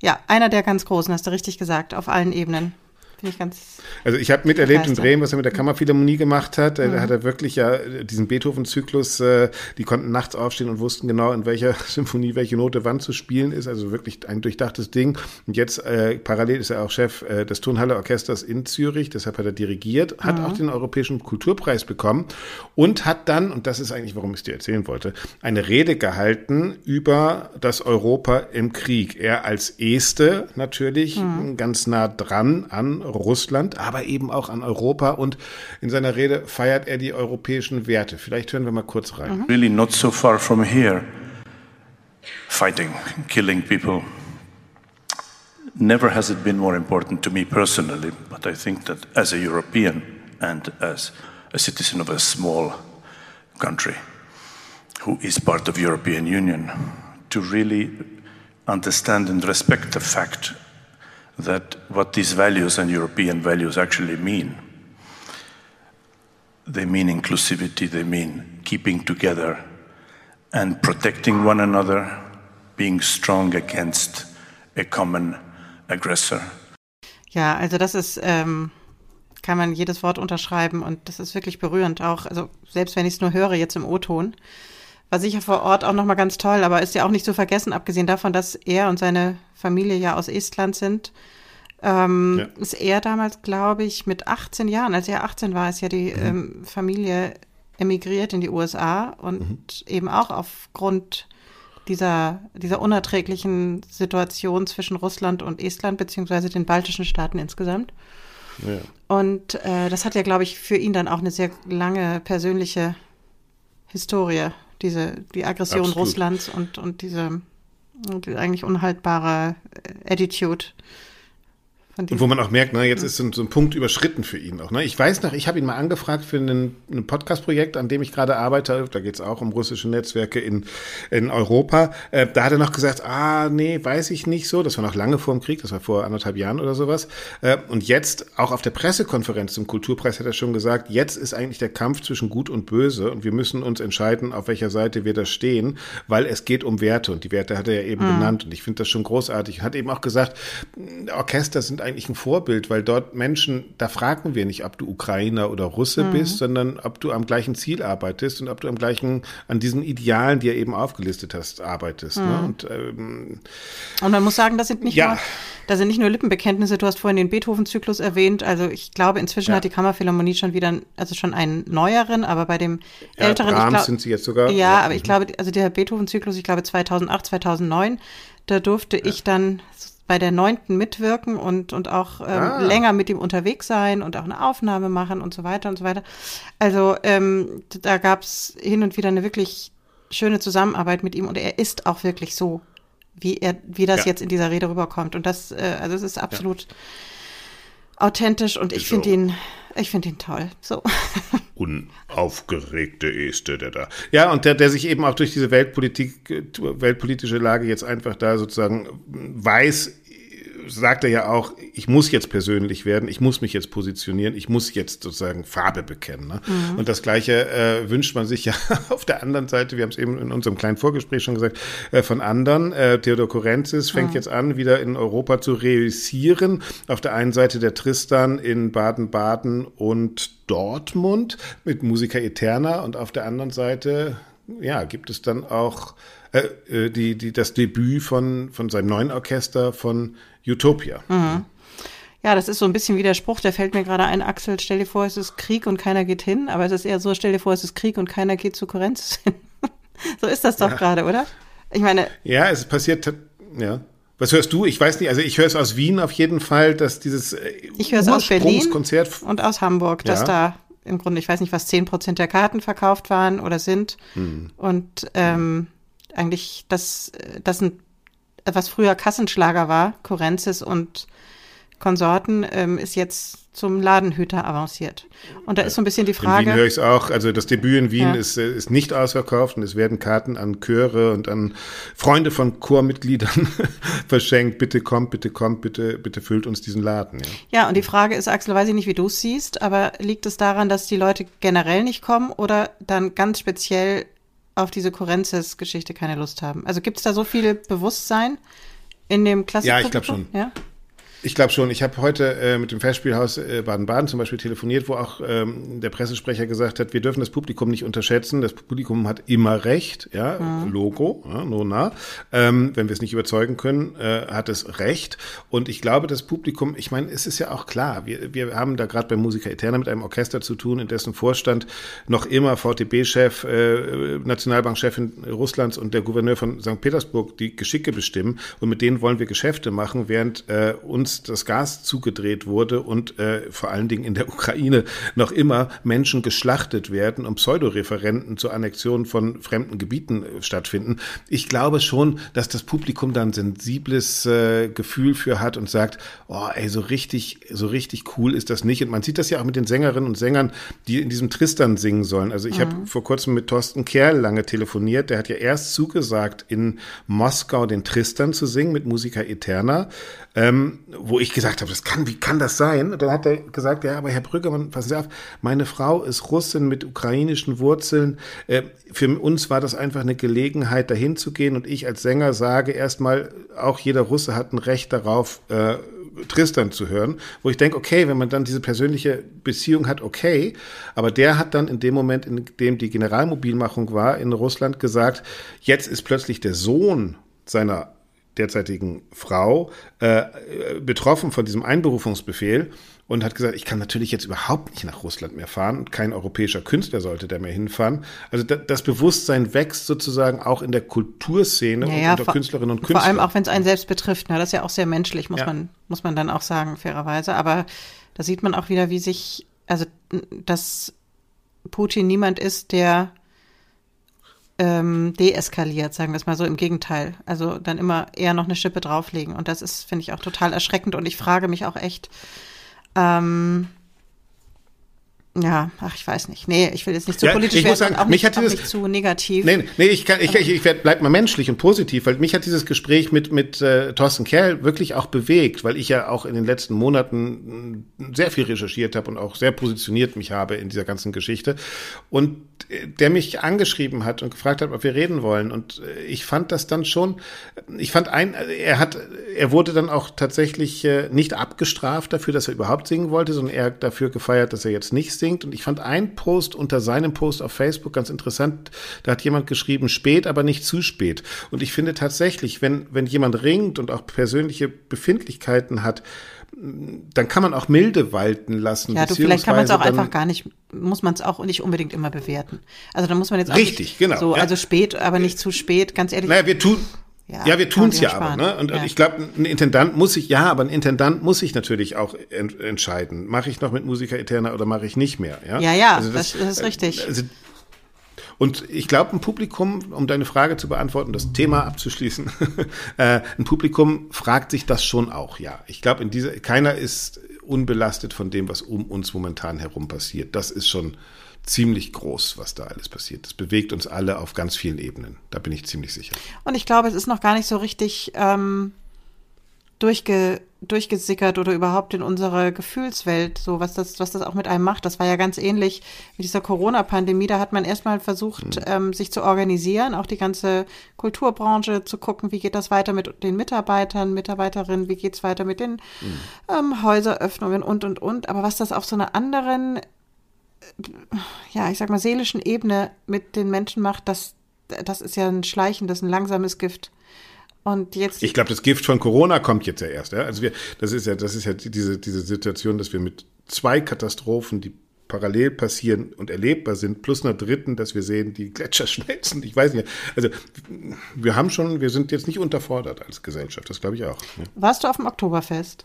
ja, einer der ganz Großen, hast du richtig gesagt, auf allen Ebenen. Finde ich ganz. Also ich habe miterlebt in Bremen, was er mit der Kammerphilharmonie gemacht hat. Mhm. Da hat er wirklich ja diesen Beethoven-Zyklus, äh, die konnten nachts aufstehen und wussten genau, in welcher (laughs) Symphonie welche Note wann zu spielen ist. Also wirklich ein durchdachtes Ding. Und jetzt äh, parallel ist er auch Chef äh, des Turnhalle Orchesters in Zürich, deshalb hat er dirigiert, hat mhm. auch den Europäischen Kulturpreis bekommen und hat dann, und das ist eigentlich, warum ich es dir erzählen wollte, eine Rede gehalten über das Europa im Krieg. Er als Este natürlich mhm. ganz nah dran an Russland, aber eben auch an Europa und in seiner Rede feiert er die europäischen Werte. Vielleicht hören wir mal kurz rein. Mhm. Really not so far from here. Fighting, killing people. Never has it been more important to me personally, but I think that as a European and as a citizen of a small country who is part of European Union, to really understand and respect the fact that what these values and European values actually mean. They mean inclusivity, they mean keeping together and protecting one another, being strong against a common aggressor. Ja, also das ist, ähm, kann man jedes Wort unterschreiben und das ist wirklich berührend auch. Also selbst wenn ich es nur höre jetzt im O-Ton, war sicher vor Ort auch nochmal ganz toll, aber ist ja auch nicht zu vergessen, abgesehen davon, dass er und seine Familie ja aus Estland sind, Ähm, ja. Ist er damals, glaube ich, mit 18 Jahren, als er 18 war, ist ja die mhm. ähm, Familie emigriert in die USA und mhm. eben auch aufgrund dieser, dieser unerträglichen Situation zwischen Russland und Estland, beziehungsweise den baltischen Staaten insgesamt. Ja. Und äh, das hat ja, glaube ich, für ihn dann auch eine sehr lange persönliche Historie, diese, die Aggression Absolut. Russlands und, und diese die eigentlich unhaltbare Attitude und wo man auch merkt, ne, jetzt ist so ein, so ein, Punkt überschritten für ihn auch. Ne? Ich weiß noch, ich habe ihn mal angefragt für ein, ein Podcast-Projekt, an dem ich gerade arbeite. Da geht es auch um russische Netzwerke in, in Europa. Äh, da hat er noch gesagt, ah, nee, weiß ich nicht so. Das war noch lange vor dem Krieg, das war vor anderthalb Jahren oder sowas. Äh, und jetzt, auch auf der Pressekonferenz zum Kulturpreis hat er schon gesagt, jetzt ist eigentlich der Kampf zwischen Gut und Böse und wir müssen uns entscheiden, auf welcher Seite wir da stehen, weil es geht um Werte und die Werte hat er ja eben mhm. genannt. Und ich finde das schon großartig. Hat eben auch gesagt, Orchester sind eigentlich ein Vorbild, weil dort Menschen, da fragen wir nicht, ob du Ukrainer oder Russe mhm. bist, sondern ob du am gleichen Ziel arbeitest und ob du am gleichen, an diesen Idealen, die er eben aufgelistet hast, arbeitest. Ne? Mhm. Ne? Und, ähm, und man muss sagen, das sind nicht ja. nur, das sind nicht nur Lippenbekenntnisse, du hast vorhin den Beethoven-Zyklus erwähnt, also ich glaube, inzwischen ja. hat die Kammerphilharmonie schon wieder, also schon einen neueren, aber bei dem ja, älteren. Brahms glaub, sind sie jetzt sogar. Ja, aber ich mhm. glaube, also der Beethoven-Zyklus, ich glaube 2008, 2009, da durfte ich dann bei der neunten mitwirken und, und auch ähm, ah. länger mit ihm unterwegs sein und auch eine Aufnahme machen und so weiter und so weiter. Also ähm, da gab es hin und wieder eine wirklich schöne Zusammenarbeit mit ihm und er ist auch wirklich so, wie er, wie das ja. jetzt in dieser Rede rüberkommt. Und das, äh, also es ist absolut ja. authentisch und ich finde ihn, ich finde ihn toll. So. (laughs) Unaufgeregte Este, der da. Ja, und der, der sich eben auch durch diese Weltpolitik, äh, weltpolitische Lage jetzt einfach da sozusagen weiß, sagt er ja auch, ich muss jetzt persönlich werden, ich muss mich jetzt positionieren, ich muss jetzt sozusagen Farbe bekennen. Ne? Mhm. Und das Gleiche äh, wünscht man sich ja (laughs) auf der anderen Seite, wir haben es eben in unserem kleinen Vorgespräch schon gesagt, äh, von anderen. Äh, Theodor Korenzis fängt mhm. jetzt an, wieder in Europa zu reüssieren. Auf der einen Seite der Tristan in Baden-Baden und Dortmund mit Musica Eterna und auf der anderen Seite ja, gibt es dann auch äh, äh die, die, das Debüt von, von seinem neuen Orchester von Utopia. Mhm. Ja, das ist so ein bisschen wie der Spruch, der fällt mir gerade ein, Axel, stell dir vor, es ist Krieg und keiner geht hin, aber es ist eher so, stell dir vor, es ist Krieg und keiner geht zu Korenz hin. (laughs) so ist das doch ja. gerade, oder? Ich meine. Ja, es passiert, ja. Was hörst du? Ich weiß nicht, also ich höre es aus Wien auf jeden Fall, dass dieses äh, Ich höre es aus Berlin und aus Hamburg, dass ja. da im Grunde, ich weiß nicht, was 10 Prozent der Karten verkauft waren oder sind. Hm. Und ähm, eigentlich das, das sind was früher Kassenschlager war, Korenzis und Konsorten, ähm, ist jetzt zum Ladenhüter avanciert. Und da ist so ein bisschen die Frage. In Wien höre ich es auch. Also das Debüt in Wien ja. ist, äh, ist nicht ausverkauft und es werden Karten an Chöre und an Freunde von Chormitgliedern (laughs) verschenkt. Bitte kommt, bitte kommt, bitte, bitte füllt uns diesen Laden. Ja, ja und die Frage ist, Axel, weiß ich nicht, wie du es siehst, aber liegt es daran, dass die Leute generell nicht kommen oder dann ganz speziell auf diese Korenzis-Geschichte keine Lust haben. Also gibt es da so viel Bewusstsein in dem Klassik? Ja, ich glaube schon. Ja? Ich glaube schon. Ich habe heute äh, mit dem Festspielhaus äh, Baden-Baden zum Beispiel telefoniert, wo auch ähm, der Pressesprecher gesagt hat, wir dürfen das Publikum nicht unterschätzen. Das Publikum hat immer recht, ja, mhm. Logo, ja, Nona. Ähm, wenn wir es nicht überzeugen können, äh, hat es recht. Und ich glaube, das Publikum, ich meine, es ist ja auch klar, wir, wir haben da gerade bei Musica Eterna mit einem Orchester zu tun, in dessen Vorstand noch immer VTB-Chef, äh, Nationalbankchefin Russlands und der Gouverneur von St. Petersburg die Geschicke bestimmen. Und mit denen wollen wir Geschäfte machen, während äh, uns uns das Gas zugedreht wurde und äh, vor allen Dingen in der Ukraine noch immer Menschen geschlachtet werden und Pseudoreferenten zur Annexion von fremden Gebieten äh, stattfinden. Ich glaube schon, dass das Publikum da ein sensibles äh, Gefühl für hat und sagt, oh, ey, so richtig, so richtig cool ist das nicht. Und man sieht das ja auch mit den Sängerinnen und Sängern, die in diesem Tristan singen sollen. Also ich mhm. habe vor kurzem mit Thorsten Kerl lange telefoniert. Der hat ja erst zugesagt, in Moskau den Tristan zu singen mit Musica Eterna ähm, wo ich gesagt habe, das kann, wie kann das sein? Und dann hat er gesagt, ja, aber Herr Brüggemann, passen Sie auf, meine Frau ist Russin mit ukrainischen Wurzeln. Äh, für uns war das einfach eine Gelegenheit, dahin zu gehen. Und ich als Sänger sage erstmal, auch jeder Russe hat ein Recht darauf, äh, Tristan zu hören, wo ich denke, okay, wenn man dann diese persönliche Beziehung hat, okay, aber der hat dann in dem Moment, in dem die Generalmobilmachung war in Russland, gesagt, jetzt ist plötzlich der Sohn seiner derzeitigen Frau äh, betroffen von diesem Einberufungsbefehl und hat gesagt, ich kann natürlich jetzt überhaupt nicht nach Russland mehr fahren. Kein europäischer Künstler sollte da mehr hinfahren. Also da, das Bewusstsein wächst sozusagen auch in der Kulturszene Ja, ja, und unter vor- Künstlerinnen und Künstlern. Vor allem auch, wenn es einen selbst betrifft. Ne? Das ist ja auch sehr menschlich, muss, Ja. man, muss man dann auch sagen, fairerweise. Aber da sieht man auch wieder, wie sich, also, dass Putin niemand ist, der ähm, deeskaliert, sagen wir es mal so, im Gegenteil. Also dann immer eher noch eine Schippe drauflegen. Und das ist, finde ich, auch total erschreckend. Und ich frage mich auch echt, ähm, ja, ach, ich weiß nicht. Nee, ich will jetzt nicht zu Ja, politisch ich muss werden sagen, auch, mich nicht, hat auch dieses- nicht zu negativ. Nee, nee, ich, kann, ich, ich, ich werd- bleib mal menschlich und positiv, weil mich hat dieses Gespräch mit, mit äh, Thorsten Kerl wirklich auch bewegt, weil ich ja auch in den letzten Monaten mh, sehr viel recherchiert habe und auch sehr positioniert mich habe in dieser ganzen Geschichte. Und äh, der mich angeschrieben hat und gefragt hat, ob wir reden wollen. Und äh, ich fand das dann schon, ich fand ein, er hat, er wurde dann auch tatsächlich äh, nicht abgestraft dafür, dass er überhaupt singen wollte, sondern er dafür gefeiert, dass er jetzt nicht singt. Und ich fand einen Post unter seinem Post auf Facebook ganz interessant. Da hat jemand geschrieben, spät, aber nicht zu spät. Und ich finde tatsächlich, wenn, wenn jemand ringt und auch persönliche Befindlichkeiten hat, dann kann man auch milde walten lassen. Ja, du, vielleicht kann man es auch einfach gar nicht, muss man es auch nicht unbedingt immer bewerten. Also da muss man jetzt auch Richtig, nicht genau, so, ja. also spät, aber nicht zu spät, ganz ehrlich. Naja, wir tun. Ja, Ja, wir tun's sich ja aber, ne? Und Ja. ich glaube, ein Intendant muss sich, ja, aber ein Intendant muss sich natürlich auch en entscheiden. Mache ich noch mit Musiker Eterna oder mache ich nicht mehr? Ja, Ja, ja, Also das- das ist richtig. Also, und ich glaube, ein Publikum, um deine Frage zu beantworten, das Thema abzuschließen, (laughs) äh, ein Publikum fragt sich das schon auch, ja. Ich glaube, in dieser, keiner ist unbelastet von dem, was um uns momentan herum passiert. Das ist schon ziemlich groß, was da alles passiert. Das bewegt uns alle auf ganz vielen Ebenen. Da bin ich ziemlich sicher. Und ich glaube, es ist noch gar nicht so richtig ähm, durchge, durchgesickert oder überhaupt in unsere Gefühlswelt, so was das, was das auch mit einem macht. Das war ja ganz ähnlich mit dieser Corona-Pandemie. Da hat man erstmal versucht, ähm, sich zu organisieren, auch die ganze Kulturbranche zu gucken, wie geht das weiter mit den Mitarbeitern, Mitarbeiterinnen, wie geht's weiter mit den ähm, Häuseröffnungen und, und, und. Aber was das auf so einer anderen ja, ich sag mal, seelischen Ebene mit den Menschen macht, das, das ist ja ein schleichendes, ein langsames Gift. Und jetzt, Ich glaube, das Gift von Corona kommt jetzt ja erst. Ja? Also wir, das ist ja, das ist ja diese, diese Situation, dass wir mit zwei Katastrophen, die parallel passieren und erlebbar sind, plus einer dritten, dass wir sehen, die Gletscher (laughs) schmelzen. Ich weiß nicht. Also wir haben schon, wir sind jetzt nicht unterfordert als Gesellschaft. Das glaube ich auch. Ja. warst du auf dem Oktoberfest?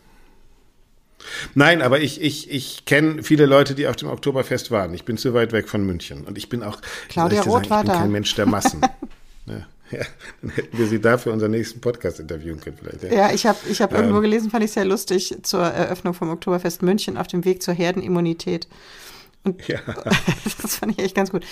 Nein, aber ich, ich, ich kenne viele Leute, die auf dem Oktoberfest waren. Ich bin zu weit weg von München. Und ich bin auch, Claudia ich Roth war ich bin da. kein Mensch der Massen. (laughs) ja, (laughs) ja, dann hätten wir sie dafür unseren nächsten Podcast interviewen können vielleicht. Ja. Ja, ich habe ich hab irgendwo gelesen, fand ich sehr lustig, zur Eröffnung vom Oktoberfest München auf dem Weg zur Herdenimmunität. Und Ja. (laughs) das fand ich echt ganz gut.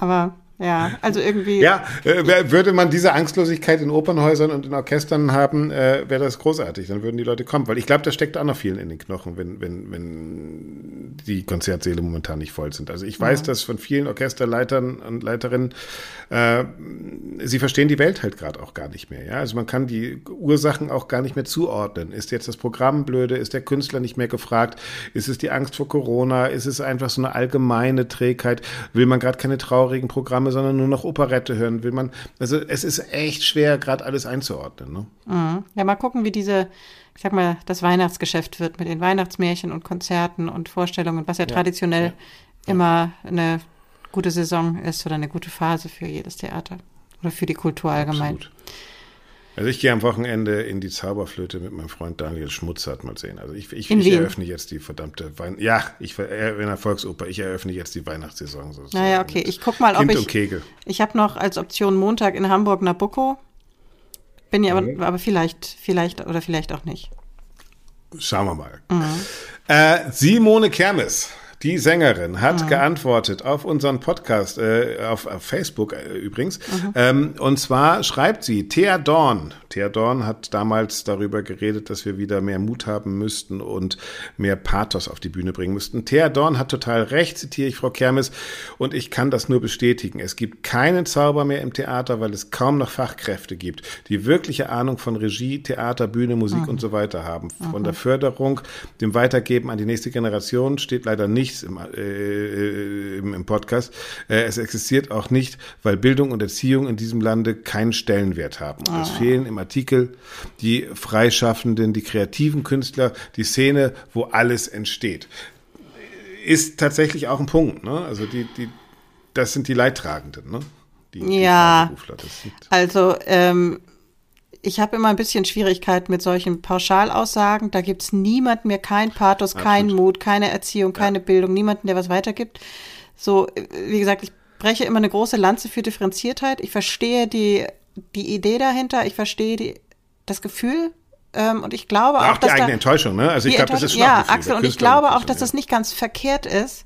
Aber ja, also irgendwie. Ja, äh, würde man diese Angstlosigkeit in Opernhäusern und in Orchestern haben, äh, wäre das großartig. Dann würden die Leute kommen. Weil ich glaube, das steckt auch noch vielen in den Knochen, wenn, wenn, wenn die Konzertsäle momentan nicht voll sind. Also ich weiß, dass von vielen Orchesterleitern und Leiterinnen, äh, sie verstehen die Welt halt gerade auch gar nicht mehr. Ja? Also man kann die Ursachen auch gar nicht mehr zuordnen. Ist jetzt das Programm blöde? Ist der Künstler nicht mehr gefragt? Ist es die Angst vor Corona? Ist es einfach so eine allgemeine Trägheit? Will man gerade keine traurigen Programme, sondern nur noch Operette hören? Will man, also es ist echt schwer, gerade alles einzuordnen. Ne? Mhm. Ja, mal gucken, wie diese, ich sag mal, das Weihnachtsgeschäft wird mit den Weihnachtsmärchen und Konzerten und Vorstellungen, was ja, traditionell immer eine gute Saison ist oder eine gute Phase für jedes Theater oder für die Kultur allgemein. Absolut. Also ich gehe am Wochenende in die Zauberflöte mit meinem Freund Daniel Schmutzert mal sehen. Also ich, ich, ich eröffne jetzt die verdammte Wein ja, ich äh, in der Volksoper, ich eröffne jetzt die Weihnachtssaison. sozusagen. Naja, okay, ich guck mal, ob Kind ich. und Kegel. Ich habe noch als Option Montag in Hamburg Nabucco. Bin ja aber, Mhm. aber vielleicht, vielleicht oder vielleicht auch nicht. Schauen wir mal. Mhm. Äh, Simone Kermes, die Sängerin, hat Mhm. geantwortet auf unseren Podcast, äh, auf, auf Facebook äh, übrigens. Mhm. Ähm, und zwar schreibt sie, Thea Dorn. Thea Dorn hat damals darüber geredet, dass wir wieder mehr Mut haben müssten und mehr Pathos auf die Bühne bringen müssten. Thea Dorn hat total recht, zitiere ich Frau Kermes, und ich kann das nur bestätigen. Es gibt keinen Zauber mehr im Theater, weil es kaum noch Fachkräfte gibt, die wirkliche Ahnung von Regie, Theater, Bühne, Musik und so weiter haben. Von der Förderung, dem Weitergeben an die nächste Generation steht leider nicht es im, äh, im, im Podcast, äh, es existiert auch nicht, weil Bildung und Erziehung in diesem Lande keinen Stellenwert haben. Und es fehlen im Artikel die Freischaffenden, die kreativen Künstler, die Szene, wo alles entsteht. Ist tatsächlich auch ein Punkt. Ne? Also die, die, das sind die Leidtragenden. Ne? Die, die Ja. Also, ähm, ich habe immer ein bisschen Schwierigkeit mit solchen Pauschalaussagen. Da gibt's niemanden mehr, kein Pathos, keinen Mut, keine Erziehung, keine Bildung, niemanden, der was weitergibt. So, äh, wie gesagt, ich breche immer eine große Lanze für Differenziertheit. Ich verstehe die, die Idee dahinter, ich verstehe die, das Gefühl. Ähm, und ich glaube auch, auch die dass eigene da, Enttäuschung. Ne? Also ich glaube, das ist schon ja, Axel, und ich glaube auch, dass ja. das nicht ganz verkehrt ist.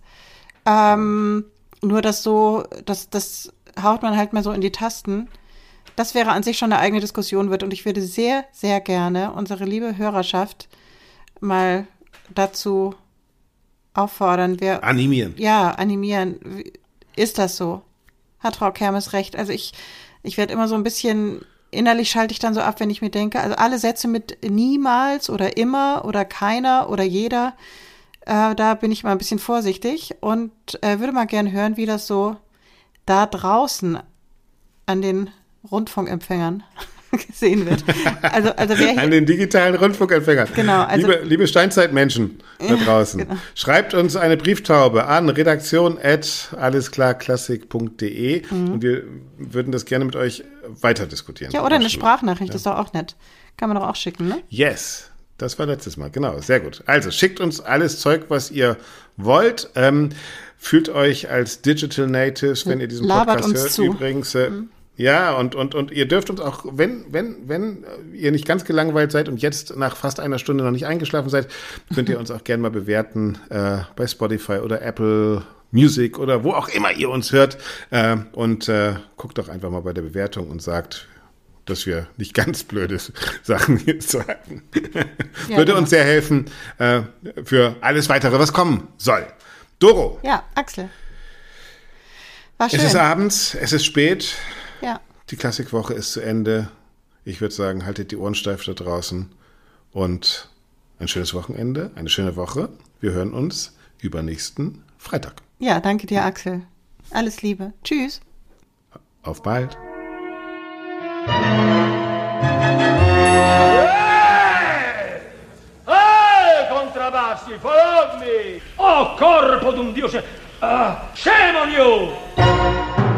Ähm, nur das so, das, das haut man halt mal so in die Tasten. Das wäre an sich schon eine eigene Diskussion wird und ich würde sehr, sehr gerne unsere liebe Hörerschaft mal dazu auffordern. Wir, Animieren. ja, animieren. Ist das so? Hat Frau Kermes recht? Also ich, ich werde immer so ein bisschen, innerlich schalte ich dann so ab, wenn ich mir denke, also alle Sätze mit niemals oder immer oder keiner oder jeder, äh, da bin ich mal ein bisschen vorsichtig und äh, würde mal gern hören, wie das so da draußen an den Rundfunkempfängern (laughs) gesehen wird. Also, also wer (laughs) An den digitalen Rundfunkempfängern. Genau, also- liebe, liebe Steinzeitmenschen da draußen, genau. schreibt uns eine Brieftaube an redaktion at allesklarklassik.de Mhm. und wir würden das gerne mit euch weiter diskutieren. ja, oder eine Sprachnachricht, ist doch auch nett. Kann man doch auch schicken, ne? Yes. Das war letztes Mal, genau, sehr gut. Also schickt uns alles Zeug, was ihr wollt. Ähm, fühlt euch als Digital Natives, wenn ihr diesen Labert Podcast hört. zu. Mhm. Übrigens, äh, ja, und, und, und ihr dürft uns auch, wenn, wenn, wenn ihr nicht ganz gelangweilt seid und jetzt nach fast einer Stunde noch nicht eingeschlafen seid, könnt ihr uns auch gerne mal bewerten äh, bei Spotify oder Apple Music oder wo auch immer ihr uns hört. Äh, und äh, guckt doch einfach mal bei der Bewertung und sagt, dass wir nicht (laughs) ganz blöde Sachen hier sagen. Würde genau. uns sehr helfen äh, für alles weitere, was kommen soll. Doro, Ja, Axel. War schön. es ist abends, es ist spät, ja. Die Klassikwoche ist zu Ende. Ich würde sagen, haltet die Ohren steif da draußen und ein schönes Wochenende, eine schöne Woche. Wir hören uns übernächsten Freitag. ja, danke dir, Axel. Alles Liebe. Tschüss. Auf bald. Eh, follow me! Oh, corpo d'un dio! se- Ah, scemo io!